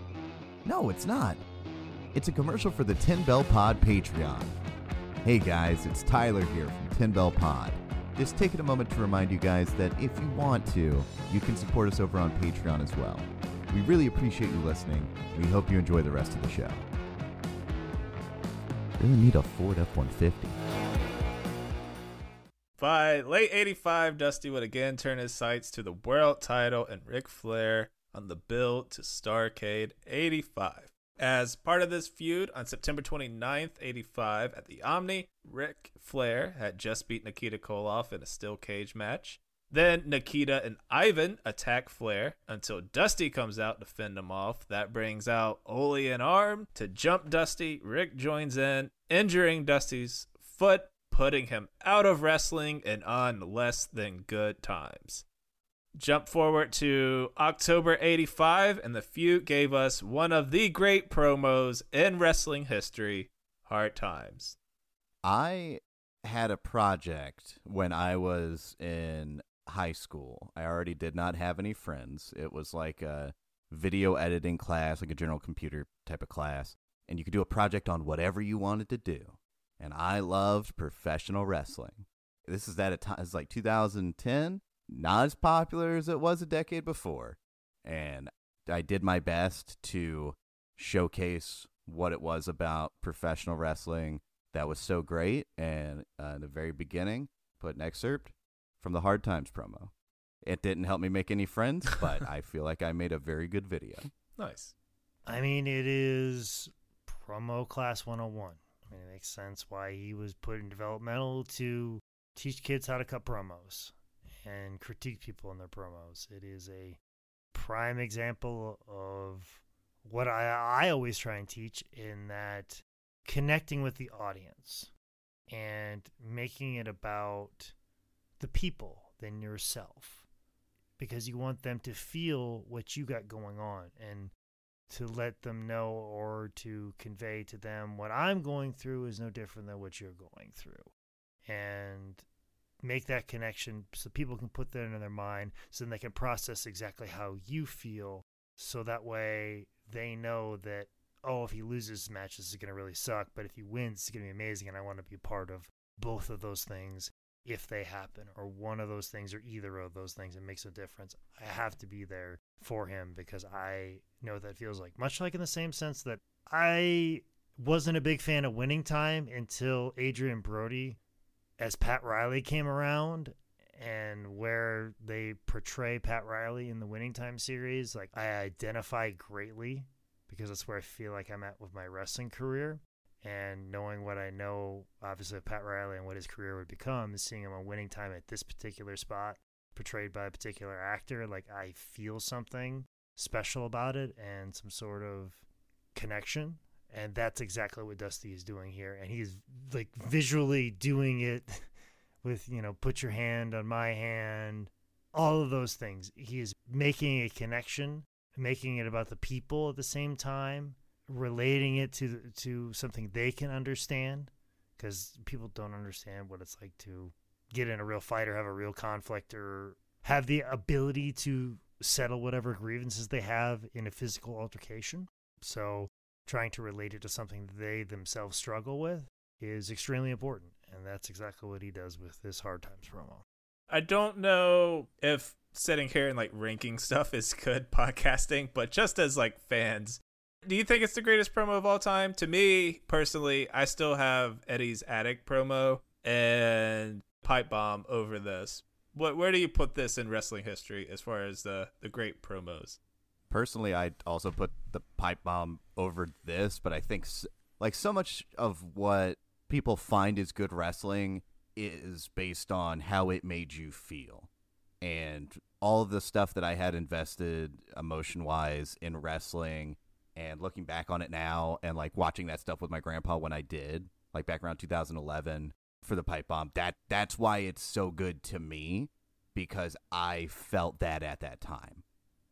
No, it's not. It's a commercial for the Ten Bell Pod Patreon. Hey guys, it's Tyler here from Ten Bell Pod. Just taking a moment to remind you guys that if you want to, you can support us over on Patreon as well. We really appreciate you listening. We hope you enjoy the rest of the show. Really need a Ford F 150. By late 85, Dusty would again turn his sights to the world title and Ric Flair on the build to Starcade 85. As part of this feud, on September 29th, 85, at the Omni, Ric Flair had just beat Nikita Koloff in a steel cage match. Then Nikita and Ivan attack Flair until Dusty comes out to fend them off. That brings out Ole and Arn to jump Dusty. Ric joins in, injuring Dusty's foot, putting him out of wrestling and on less than good times. Jump forward to October 85, and the feud gave us one of the great promos in wrestling history Hard Times. I had a project when I was in high school. I already did not have any friends. It was like a video editing class, like a general computer type of class, and you could do a project on whatever you wanted to do. And I loved professional wrestling. This is at a time, it's like 2010, not as popular as it was a decade before. And I did my best to showcase what it was about professional wrestling that was so great. And uh, in the very beginning, put an excerpt from the Hard Times promo. It didn't help me make any friends, but I feel like I made a very good video. Nice. I mean, it is promo class 101. I mean, it makes sense why he was put in developmental to teach kids how to cut promos and critique people in their promos. It is a prime example of what I, I always try and teach in that connecting with the audience and making it about the people than yourself because you want them to feel what you got going on and to let them know or to convey to them what I'm going through is no different than what you're going through. And make that connection so people can put that in their mind so then they can process exactly how you feel. So that way they know that oh if he loses this match this is going to really suck but if he wins it's going to be amazing and i want to be part of both of those things if they happen or one of those things or either of those things. It makes a difference. I have to be there for him because i know that feels like much like in the same sense that i wasn't a big fan of winning time until adrien brody as pat riley came around and where they portray pat riley in the winning time series like i identify greatly because that's where i feel like i'm at with my wrestling career and knowing what I know, obviously, of Pat Riley and what his career would become, seeing him on winning time at this particular spot, portrayed by a particular actor, like I feel something special about it and some sort of connection. And that's exactly what Dusty is doing here. And he's like visually doing it with, you know, put your hand on my hand, all of those things. He is making a connection, making it about the people at the same time relating it to to something they can understand because people don't understand what it's like to get in a real fight or have a real conflict or have the ability to settle whatever grievances they have in a physical altercation. So, trying to relate it to something they themselves struggle with is extremely important. And that's exactly what he does with this Hard Times promo. I don't know if sitting here and like ranking stuff is good podcasting, but just as like fans, do you think it's the greatest promo of all time? To me, personally, I still have Eddie's Attic promo and Pipe Bomb over this. What where do you put this in wrestling history as far as the the great promos? Personally, I'd also put the Pipe Bomb over this, but I think like so much of what people find is good wrestling is based on how it made you feel. And all of the stuff that I had invested emotion wise in wrestling and looking back on it now and like watching that stuff with my grandpa when I did, like back around 2011 for the pipe bomb, that that's why it's so good to me because I felt that at that time.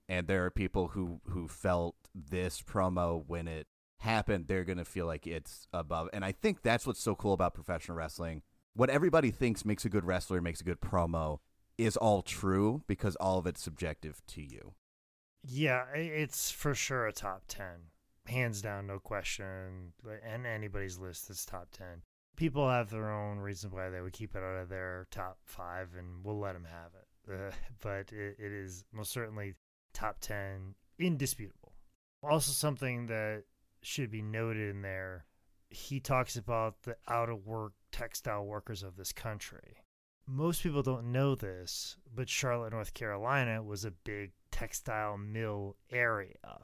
And there are people who who felt this promo when it happened, they're going to feel like it's above. And I think that's what's so cool about professional wrestling. What everybody thinks makes a good wrestler, makes a good promo is all true because all of it's subjective to you. Yeah, it's for sure a top 10. Hands down, no question. And anybody's list is top 10. People have their own reasons why they would keep it out of their top five, and we'll let them have it. Uh, but it, it is most certainly top 10, indisputable. Also, something that should be noted in there he talks about the out of work textile workers of this country. Most people don't know this, but Charlotte, North Carolina was a big textile mill area.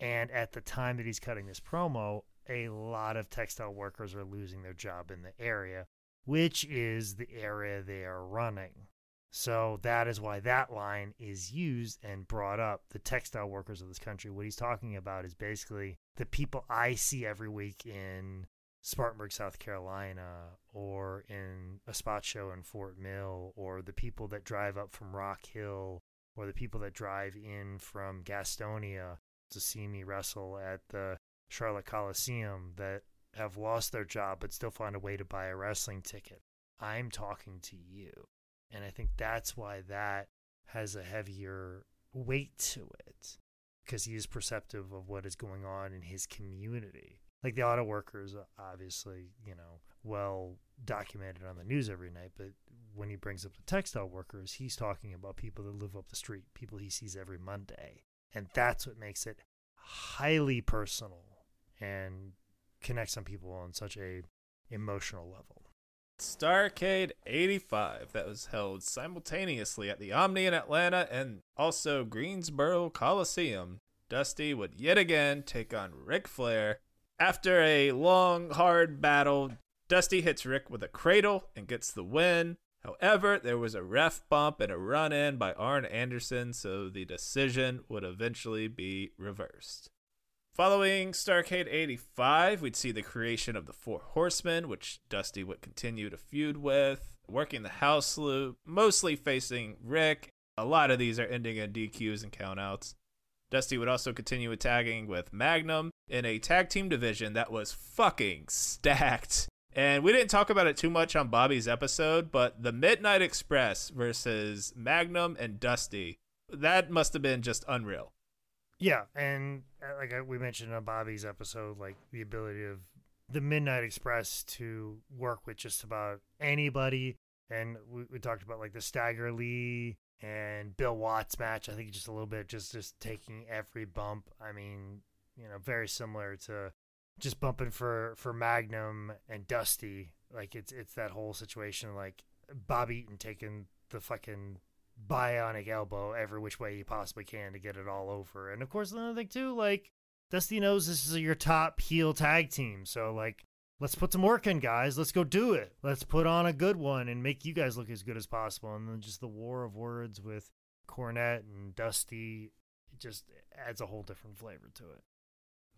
And at the time that he's cutting this promo, a lot of textile workers are losing their job in the area, which is the area they are running. So that is why that line is used and brought up. The textile workers of this country. What he's talking about is basically the people I see every week in Spartanburg, South Carolina, or in a spot show in Fort Mill, or the people that drive up from Rock Hill or the people that drive in from Gastonia to see me wrestle at the Charlotte Coliseum that have lost their job but still find a way to buy a wrestling ticket. I'm talking to you. And I think that's why that has a heavier weight to it. because he is perceptive of what is going on in his community. Like the auto workers, obviously, you know, well documented on the news every night, but when he brings up the textile workers, he's talking about people that live up the street, people he sees every Monday. And that's what makes it highly personal and connects on people on such a emotional level. Starcade 85 that was held simultaneously at the Omni in Atlanta and also Greensboro Coliseum. Dusty would yet again take on Ric Flair. After a long, hard battle, Dusty hits Ric with a cradle and gets the win. However, there was a ref bump and a run in by Arn Anderson, so the decision would eventually be reversed. Following Starcade 85, we'd see the creation of the Four Horsemen, which Dusty would continue to feud with, working the house loop, mostly facing Ric. A lot of these are ending in DQs and countouts. Dusty would also continue tagging with Magnum in a tag team division that was fucking stacked. And we didn't talk about it too much on Bobby's episode, but the Midnight Express versus Magnum and Dusty, that must have been just unreal. Yeah, and uh, like uh, we mentioned on Bobby's episode, like the ability of the Midnight Express to work with just about anybody, and we, we talked about like the Stagger Lee and Bill Watts match. I think just a little bit, just just taking every bump. I mean, you know, very similar to just bumping for for Magnum and Dusty. Like it's it's that whole situation, like Bobby Eaton taking the fucking bionic elbow every which way he possibly can to get it all over. And of course, another thing too, like Dusty knows this is your top heel tag team, so like let's put some work in, guys. Let's go do it. Let's put on a good one and make you guys look as good as possible. And then just the war of words with Cornette and Dusty, just adds a whole different flavor to it.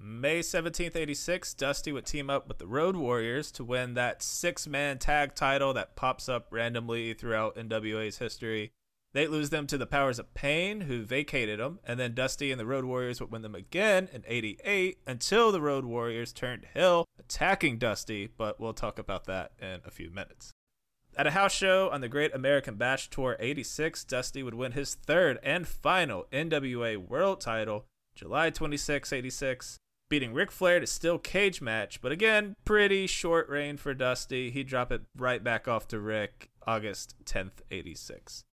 May 17th, 86, Dusty would team up with the Road Warriors to win that six man tag title that pops up randomly throughout NWA's history. They lose them to the Powers of Pain, who vacated them, and then Dusty and the Road Warriors would win them again in 88 until the Road Warriors turned heel, attacking Dusty, but we'll talk about that in a few minutes. At a house show on the Great American Bash Tour 86, Dusty would win his third and final NWA World title July 26, 86, beating Ric Flair to still cage match, but again, pretty short reign for Dusty. He'd drop it right back off to Ric August 10th, 86.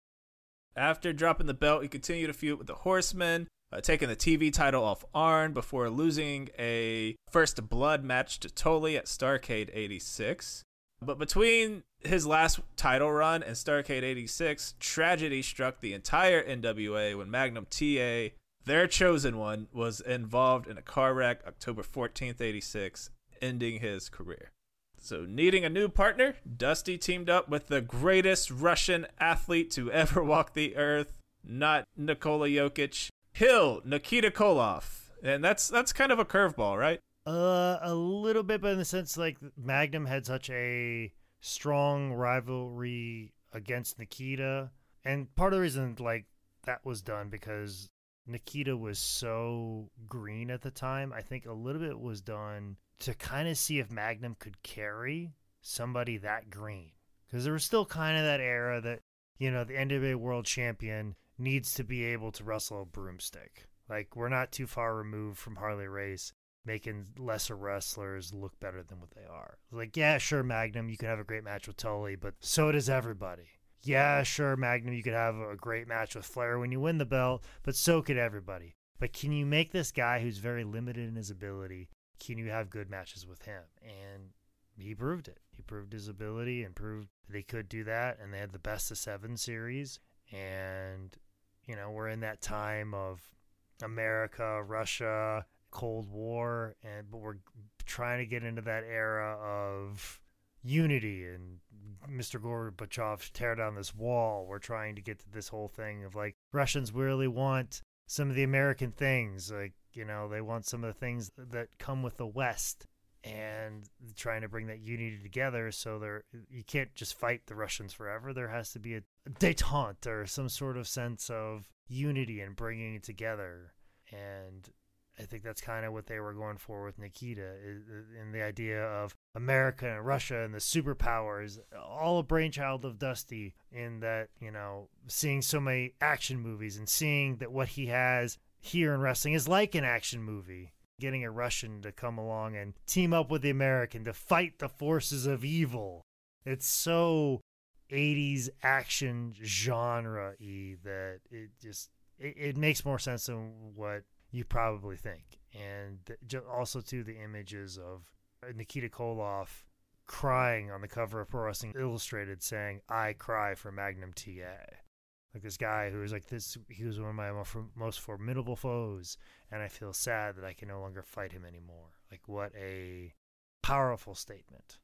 After dropping the belt, he continued to feud with the Horsemen, uh, taking the TV title off Arn before losing a first blood match to Tully at Starcade 86. But between his last title run and Starcade 86, tragedy struck the entire NWA when Magnum TA, their chosen one, was involved in a car wreck October 14th, 86, ending his career. So, needing a new partner, Dusty teamed up with the greatest Russian athlete to ever walk the earth, not Nikola Jokic, heel Nikita Koloff. And that's that's kind of a curveball, right? Uh, a little bit, but in the sense like Magnum had such a strong rivalry against Nikita, and part of the reason like that was done because Nikita was so green at the time. I think a little bit was done to kind of see if Magnum could carry somebody that green. Because there was still kind of that era that, you know, the NWA World Champion needs to be able to wrestle a broomstick. Like, we're not too far removed from Harley Race making lesser wrestlers look better than what they are. Like, yeah, sure, Magnum, you can have a great match with Tully, but so does everybody. Yeah, sure, Magnum, you could have a great match with Flair when you win the belt, but so could everybody. But can you make this guy who's very limited in his ability can you have good matches with him? And he proved it. He proved his ability and proved they could do that. And they had the best of seven series. And, you know, we're in that time of America, Russia, Cold War, and but we're trying to get into that era of unity and Mr. Gorbachev tear down this wall. We're trying to get to this whole thing of like Russians really want some of the American things, like you know, they want some of the things that come with the West and trying to bring that unity together so there you can't just fight the Russians forever. There has to be a, detente or some sort of sense of unity and bringing it together. And I think that's kind of what they were going for with Nikita, in the idea of America and Russia and the superpowers, all a brainchild of Dusty. In that, you know, seeing so many action movies and seeing that what he has here in wrestling is like an action movie. Getting a Russian to come along and team up with the American to fight the forces of evil. It's so 80s action genre y that it just it, it makes more sense than what you probably think. And also to the images of uh, Nikita Koloff crying on the cover of Pro Wrestling Illustrated saying, I cry for Magnum TA. Like this guy who was like this, he was one of my most formidable foes, and I feel sad that I can no longer fight him anymore. Like, what a powerful statement.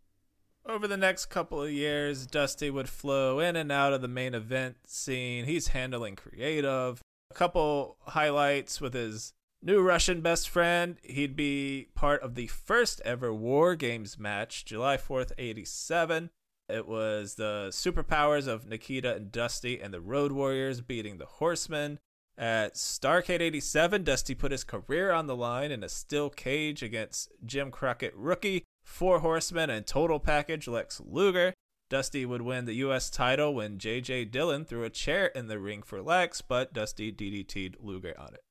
Over the next couple of years, Dusty would flow in and out of the main event scene. He's handling creative. A couple highlights with his new Russian best friend. He'd be part of the first ever War Games match, July 4th, 87. It was the superpowers of Nikita and Dusty and the Road Warriors beating the Horsemen. At Starcade 87, Dusty put his career on the line in a steel cage against Jim Crockett rookie, Four Horsemen, and total package Lex Luger. Dusty would win the U.S. title when J.J. Dillon threw a chair in the ring for Lex, but Dusty DDT'd Luger on it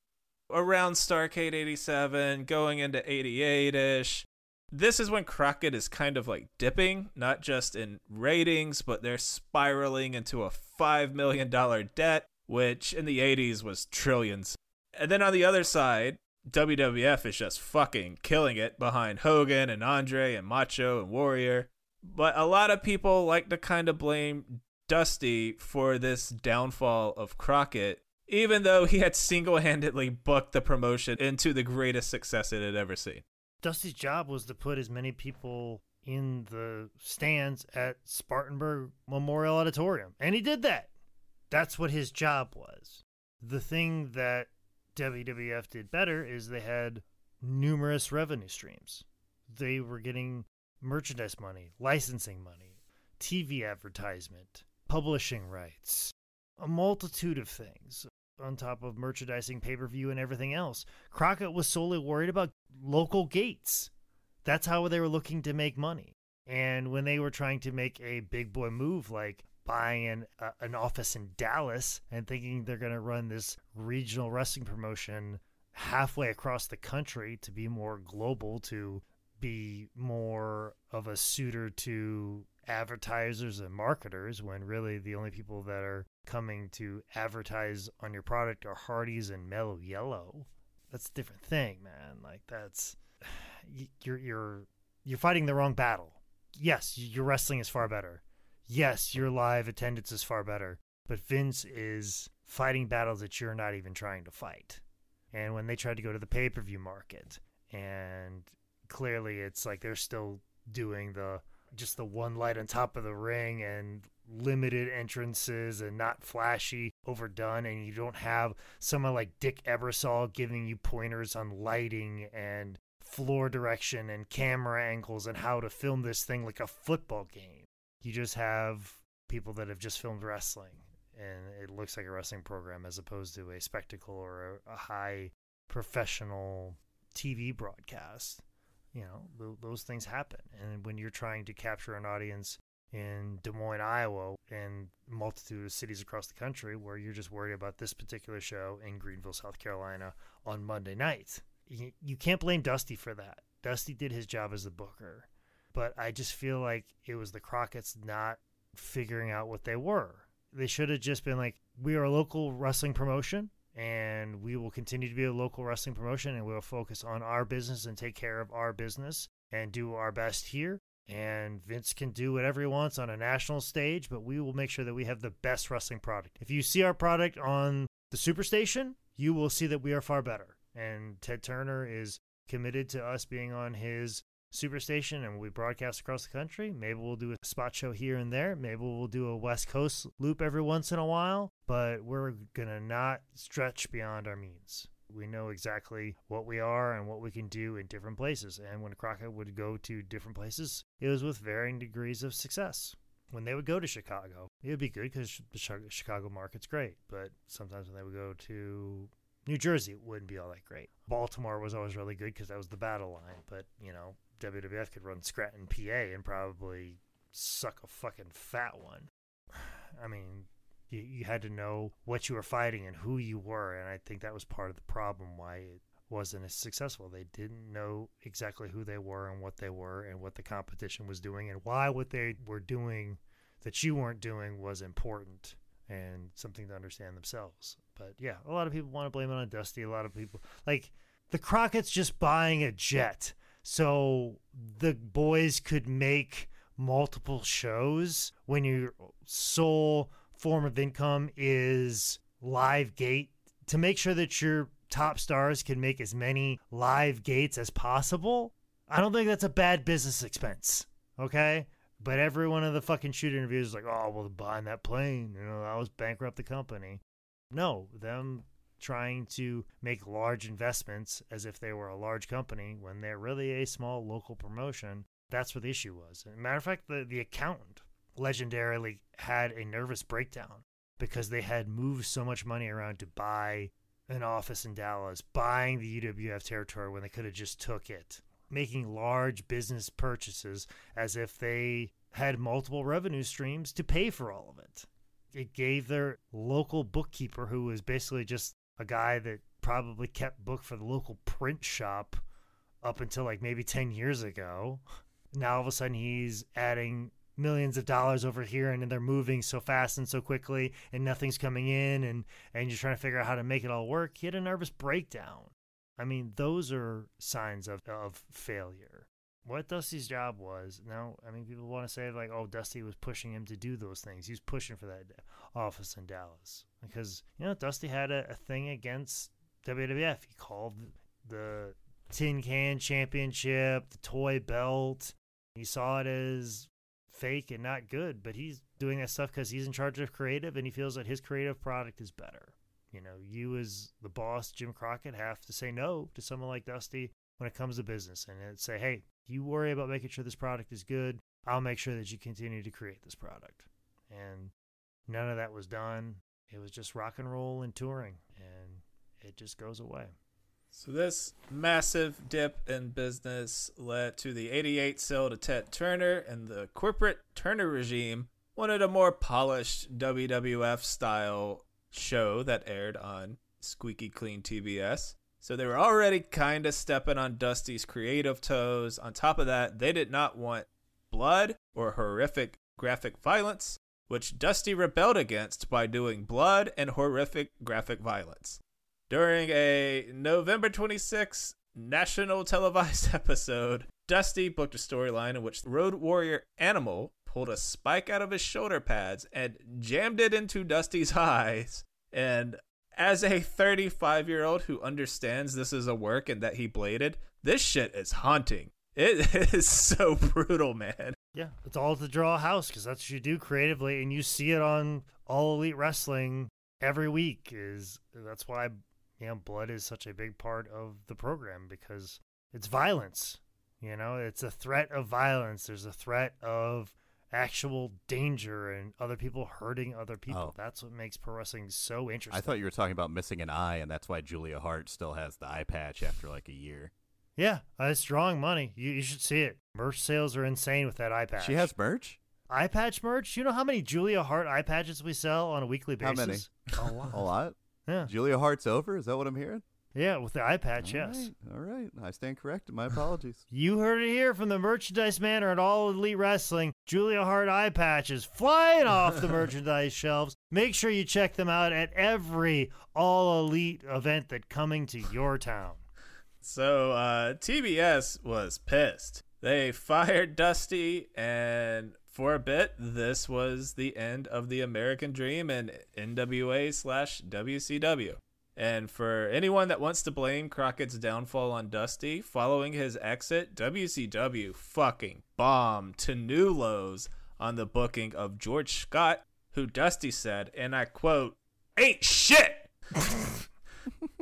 around Starcade 87, going into 88 ish. This is when Crockett is kind of like dipping, not just in ratings, but they're spiraling into a $5 million debt, which in the 80s was trillions. And then on the other side, WWF is just fucking killing it behind Hogan and Andre and Macho and Warrior. But a lot of people like to kind of blame Dusty for this downfall of Crockett even though he had single handedly booked the promotion into the greatest success it had ever seen. Dusty's job was to put as many people in the stands at Spartanburg Memorial Auditorium, and he did that. That's what his job was. The thing that WWF did better is they had numerous revenue streams. They were getting merchandise money, licensing money, TV advertisement, publishing rights, a multitude of things on top of merchandising, pay per view, and everything else. Crockett was solely worried about local gates. That's how they were looking to make money. And when they were trying to make a big boy move like buying an, an office in Dallas and thinking they're going to run this regional wrestling promotion halfway across the country to be more global, to be more of a suitor to advertisers and marketers when really the only people that are coming to advertise on your product are Hardee's and Mellow Yellow. That's a different thing, man. Like that's you're you're you're fighting the wrong battle. Yes, your wrestling is far better. Yes, your live attendance is far better. But Vince is fighting battles that you're not even trying to fight. And when they tried to go to the pay-per-view market and clearly it's like they're still doing the just the one light on top of the ring and limited entrances and not flashy, overdone, and you don't have someone like Dick Ebersol giving you pointers on lighting and floor direction and camera angles and how to film this thing like a football game. You just have people that have just filmed wrestling and it looks like a wrestling program as opposed to a spectacle or a, a high professional TV broadcast you know th- those things happen and when you're trying to capture an audience in Des Moines, Iowa, and multitude of cities across the country where you're just worried about this particular show in Greenville, South Carolina on Monday night. You, you can't blame Dusty for that. Dusty did his job as the booker, but I just feel like it was the Crockett's not figuring out what they were. They should have just been like, we are a local wrestling promotion and we will continue to be a local wrestling promotion and we'll focus on our business and take care of our business and do our best here. And Vince can do whatever he wants on a national stage, but we will make sure that we have the best wrestling product. If you see our product on the Superstation, you will see that we are far better. And Ted Turner is committed to us being on his Superstation and we broadcast across the country. Maybe we'll do a spot show here and there. Maybe we'll do a West Coast loop every once in a while, but we're going to not stretch beyond our means. We know exactly what we are and what we can do in different places. And when Crockett would go to different places, it was with varying degrees of success. When they would go to Chicago, it would be good because the Chicago market's great. But sometimes when they would go to New Jersey, it wouldn't be all that great. Baltimore was always really good because that was the battle line. But, you know, WWF could run Scranton, PA, and probably suck a fucking fat one. I mean, You, you had to know what you were fighting and who you were, and I think that was part of the problem why it wasn't as successful. They didn't know exactly who they were and what they were and what the competition was doing and why what they were doing that you weren't doing was important and something to understand themselves. But yeah, a lot of people want to blame it on Dusty. A lot of people like the Crockett's just buying a jet so the boys could make multiple shows when your sole form of income is live gate to make sure that your top stars can make as many live gates as possible. I don't think that's a bad business expense. Okay. But every one of the fucking shoot interviews is like, oh, well, buying that plane, you know, I was bankrupt the company. No, them trying to make large investments as if they were a large company when they're really a small local promotion. That's what the issue was. Matter of fact, the, the accountant legendarily had a nervous breakdown because they had moved so much money around to buy an office in Dallas, buying the UWF territory when they could have just took it, making large business purchases as if they had multiple revenue streams to pay for all of it. It gave their local bookkeeper, who was basically just a guy that probably kept book for the local print shop up until like maybe 10 years ago. Now all of a sudden he's adding millions of dollars over here and they're moving so fast and so quickly and nothing's coming in and and you're trying to figure out how to make it all work. He had a nervous breakdown. I mean, those are signs of of failure. What Dusty's job was, now, I mean, people want to say, like, oh, Dusty was pushing him to do those things. He was pushing for that office in Dallas because you know Dusty had a, a thing against WWF. He called the Tin Can Championship the toy belt. He saw it as fake and not good, but he's doing that stuff because he's in charge of creative and he feels that his creative product is better. You know, you as the boss, Jim Crockett, have to say no to someone like Dusty when it comes to business and say, hey, you worry about making sure this product is good. I'll make sure that you continue to create this product. And none of that was done. It was just rock and roll and touring, and it just goes away. So this massive dip in business led to the 88 sale to Ted Turner, and the corporate Turner regime wanted a more polished WWF style show that aired on squeaky clean TBS. So they were already kind of stepping on Dusty's creative toes. On top of that, they did not want blood or horrific graphic violence which Dusty rebelled against by doing blood and horrific graphic violence. During a November 26 national televised episode, Dusty booked a storyline in which Road Warrior Animal pulled a spike out of his shoulder pads and jammed it into Dusty's eyes. And as a 35 year old who understands this is a work and that he bladed, this shit is haunting. It is so brutal, man. Yeah, it's all to draw a house because that's what you do creatively, and you see it on All Elite Wrestling every week. Is that's why you know blood is such a big part of the program because it's violence. You know, it's a threat of violence. There's a threat of actual danger and other people hurting other people. Oh. That's what makes pro wrestling so interesting. I thought you were talking about missing an eye, and that's why Julia Hart still has the eye patch after like a year. Yeah, uh, it's drawing money. You, you should see it. Merch sales are insane with that eye patch. She has merch? Eye patch merch? You know how many Julia Hart eye patches we sell on a weekly basis? How many? A lot. a lot? Yeah. Julia Hart's over? Is that what I'm hearing? Yeah, with the eye patch, all yes. Right, all right. I stand corrected. My apologies. you heard it here from the merchandise man at All Elite Wrestling. Julia Hart eye patches flying off the merchandise shelves. Make sure you check them out at every All Elite event that coming to your town. So uh, TBS was pissed. They fired Dusty, and for a bit, this was the end of the American Dream and NWA slash WCW. And for anyone that wants to blame Crockett's downfall on Dusty, following his exit, WCW fucking bombed to new lows on the booking of George Scott, who Dusty said, and I quote, ain't shit.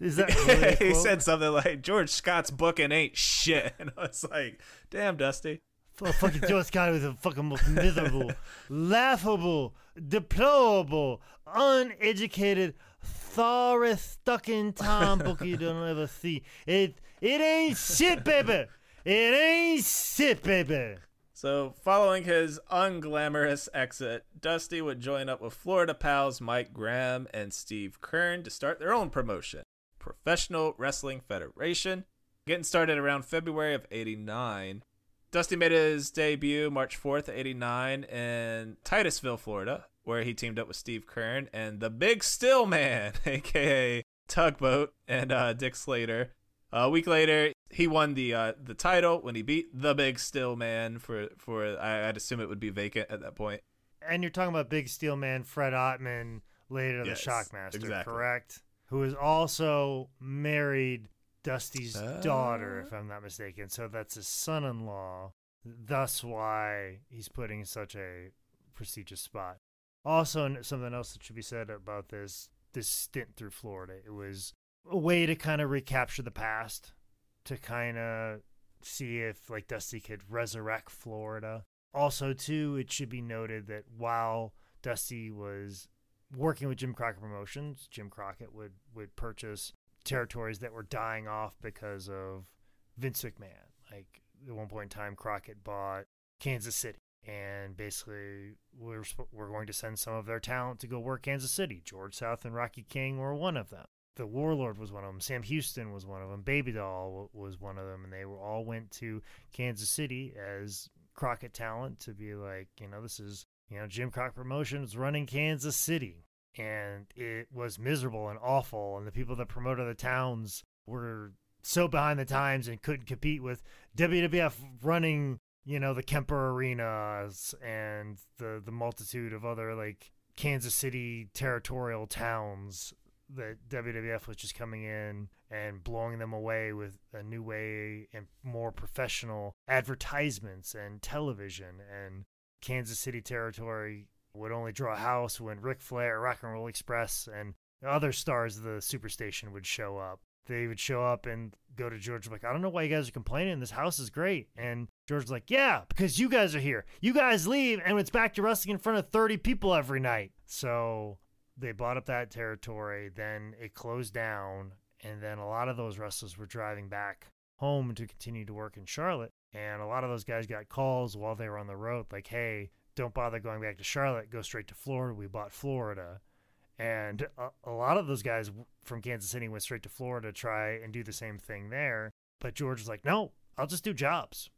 Is that really he said something like George Scott's booking ain't shit, and I was like, "Damn, Dusty." Oh, fucking George Scott was the fucking most miserable, laughable, deplorable, uneducated, sorry stuck in time book you don't ever see. It it ain't shit, baby. It ain't shit, baby. So, following his unglamorous exit, Dusty would join up with Florida pals Mike Graham and Steve Keirn to start their own promotion, Professional Wrestling Federation, getting started around February of 89. Dusty made his debut March 4th, 89 in Titusville, Florida, where he teamed up with Steve Keirn and the Big Steel Man, aka Tugboat, and uh, Dick Slater. a week later, he won the uh, the title when he beat the Big Steel Man for for I, would assume it would be vacant at that point. And you're talking about Big Steel Man, Fred Ottman, later Yes, the Shockmaster, exactly. correct? Who is also married Dusty's Uh. daughter, if I'm not mistaken. So that's his son-in-law. Thus, why he's putting such a prestigious spot. Also, something else that should be said about this this stint through Florida. It was a way to kind of recapture the past, to kind of see if like Dusty could resurrect Florida. Also, too, it should be noted that while Dusty was working with Jim Crockett Promotions, Jim Crockett would would purchase territories that were dying off because of Vince McMahon. Like at one point in time, Crockett bought Kansas City, and basically we're we're going to send some of their talent to go work Kansas City. George South and Rocky King were one of them. The Warlord was one of them. Sam Houston was one of them. Baby Doll was one of them, and they were all went to Kansas City as Crockett talent to be like, you know, this is you know Jim Crockett Promotions running Kansas City, and it was miserable and awful, and the people that promoted the towns were so behind the times and couldn't compete with WWF running, you know, the Kemper Arenas and the the multitude of other like Kansas City territorial towns that WWF was just coming in and blowing them away with a new way and more professional advertisements and television and Kansas City territory would only draw a house when Ric Flair, Rock and Roll Express, and other stars of the Superstation would show up. They would show up and go to George like, I don't know why you guys are complaining. This house is great. And George's like, Yeah, because you guys are here. You guys leave, and it's back to wrestling in front of 30 people every night. So they bought up that territory. Then it closed down. And then a lot of those wrestlers were driving back home to continue to work in Charlotte. And a lot of those guys got calls while they were on the road, like, hey, don't bother going back to Charlotte. Go straight to Florida. We bought Florida. And a, a lot of those guys from Kansas City went straight to Florida to try and do the same thing there. But George was like, no, I'll just do jobs.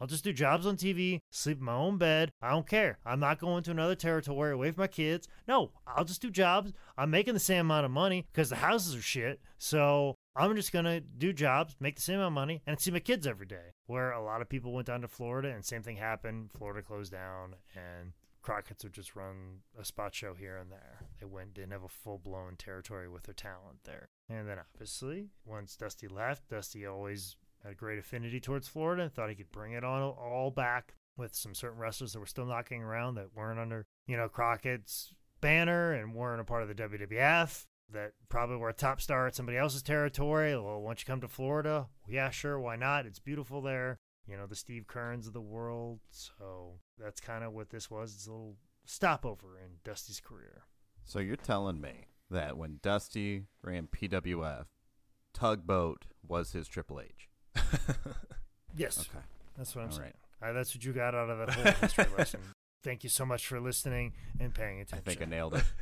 I'll just do jobs on TV, sleep in my own bed. I don't care. I'm not going to another territory away from my kids. No, I'll just do jobs. I'm making the same amount of money because the houses are shit. So I'm just going to do jobs, make the same amount of money, and see my kids every day. Where a lot of people went down to Florida and same thing happened. Florida closed down and Crockett's would just run a spot show here and there. They went didn't have a full blown territory with their talent there. And then obviously, once Dusty left, Dusty always had a great affinity towards Florida and thought he could bring it on all back with some certain wrestlers that were still knocking around that weren't under, you know, Crockett's banner and weren't a part of the WWF. That probably were a top star at somebody else's territory. Well, once you come to Florida, yeah, sure, why not? It's beautiful there you know, the Steve Keirns of the world. So that's kind of what this was. It's a little stopover in Dusty's career. So you're telling me that when Dusty ran PWF, Tugboat was his Triple H. Yes, Okay. that's what I'm All saying. right. Uh, that's what you got out of that whole history lesson. Thank you so much for listening and paying attention. I attention. think I nailed it.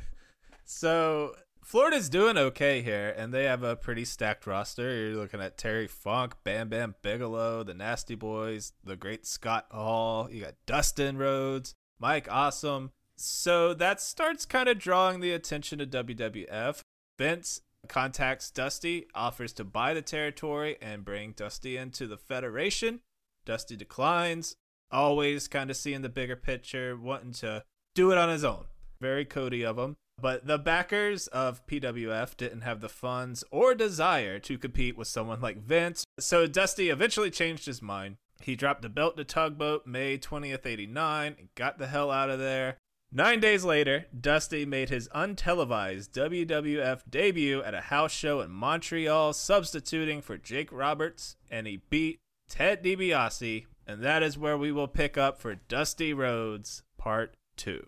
So Florida's doing okay here, and they have a pretty stacked roster. You're looking at Terry Funk, Bam Bam Bigelow, the Nasty Boys, the Great Scott Hall. You got Dustin Rhodes, Mike Awesome. So that starts kind of drawing the attention to WWF. Vince contacts Dusty, offers to buy the territory and bring Dusty into the Federation. Dusty declines, always kind of seeing the bigger picture, wanting to do it on his own. Very Cody of him. But the backers of PWF didn't have the funds or desire to compete with someone like Vince. So Dusty eventually changed his mind. He dropped the belt to Tugboat May 20th, 89, and got the hell out of there. Nine days later, Dusty made his untelevised WWF debut at a house show in Montreal, substituting for Jake Roberts, and he beat Ted DiBiase. And that is where we will pick up for Dusty Rhodes Part 2.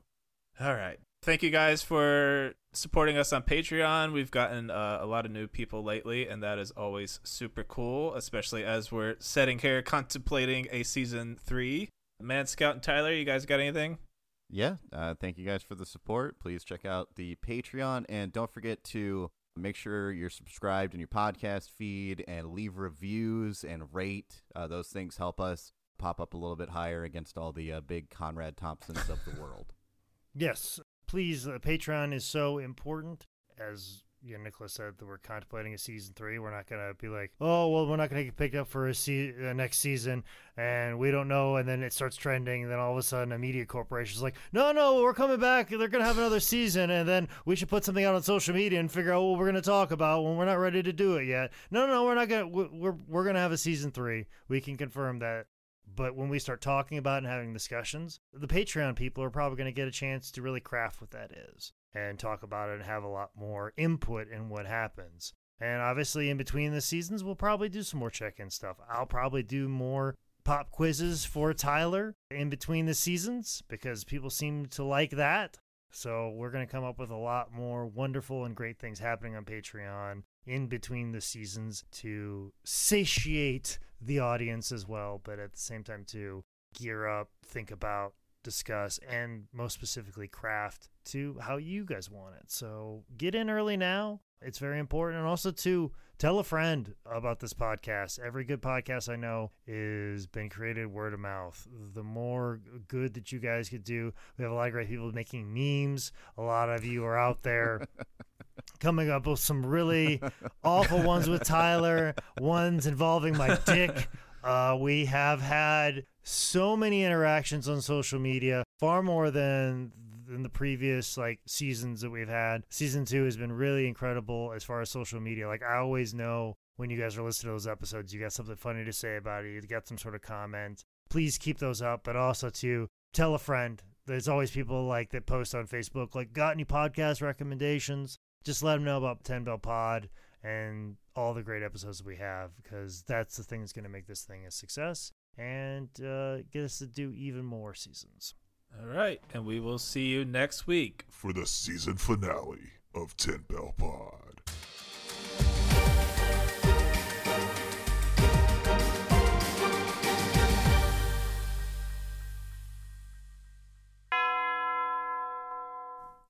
All right. Thank you guys for supporting us on Patreon. We've gotten uh, a lot of new people lately, and that is always super cool, especially as we're sitting here contemplating a season three. Man Scout and Tyler, you guys got anything? Yeah, uh, thank you guys for the support. Please check out the Patreon and don't forget to make sure you're subscribed in your podcast feed and leave reviews and rate. Uh, those things help us pop up a little bit higher against all the uh, big Conrad Thompsons of the world. Yes, please. Uh, Patreon is so important. As you know, Nicholas said, that we're contemplating a season three. We're not gonna be like, oh well, we're not gonna get picked up for a se- uh, next season, and we don't know. And then it starts trending, and then all of a sudden, a media corporation is like, no, no, we're coming back. They're gonna have another season, and then we should put something out on social media and figure out what we're gonna talk about when we're not ready to do it yet. No, no, we're not gonna. We're we're gonna have a season three. We can confirm that but when we start talking about and having discussions, the Patreon people are probably going to get a chance to really craft what that is and talk about it and have a lot more input in what happens. And obviously, in between the seasons, we'll probably do some more check in stuff. I'll probably do more pop quizzes for Tyler in between the seasons because people seem to like that. So, we're going to come up with a lot more wonderful and great things happening on Patreon in between the seasons to satiate the audience as well, but at the same time to gear up, think about, discuss, and most specifically craft to how you guys want it. So get in early now. It's very important. And also to tell a friend about this podcast. Every good podcast I know is been created word of mouth. The more good that you guys could do, we have a lot of great people making memes. A lot of you are out there coming up with some really awful ones with Tyler, ones involving my dick. Uh, we have had so many interactions on social media, far more than than the previous like seasons that we've had. Season two has been really incredible as far as social media. Like I always know when you guys are listening to those episodes, you got something funny to say about it. You got some sort of comment. Please keep those up, but also to tell a friend. There's always people like that post on Facebook, like, got any podcast recommendations? Just let them know about 10 Bell Pod and all the great episodes we have because that's the thing that's going to make this thing a success and uh, get us to do even more seasons. All right. And we will see you next week for the season finale of 10 Bell Pod.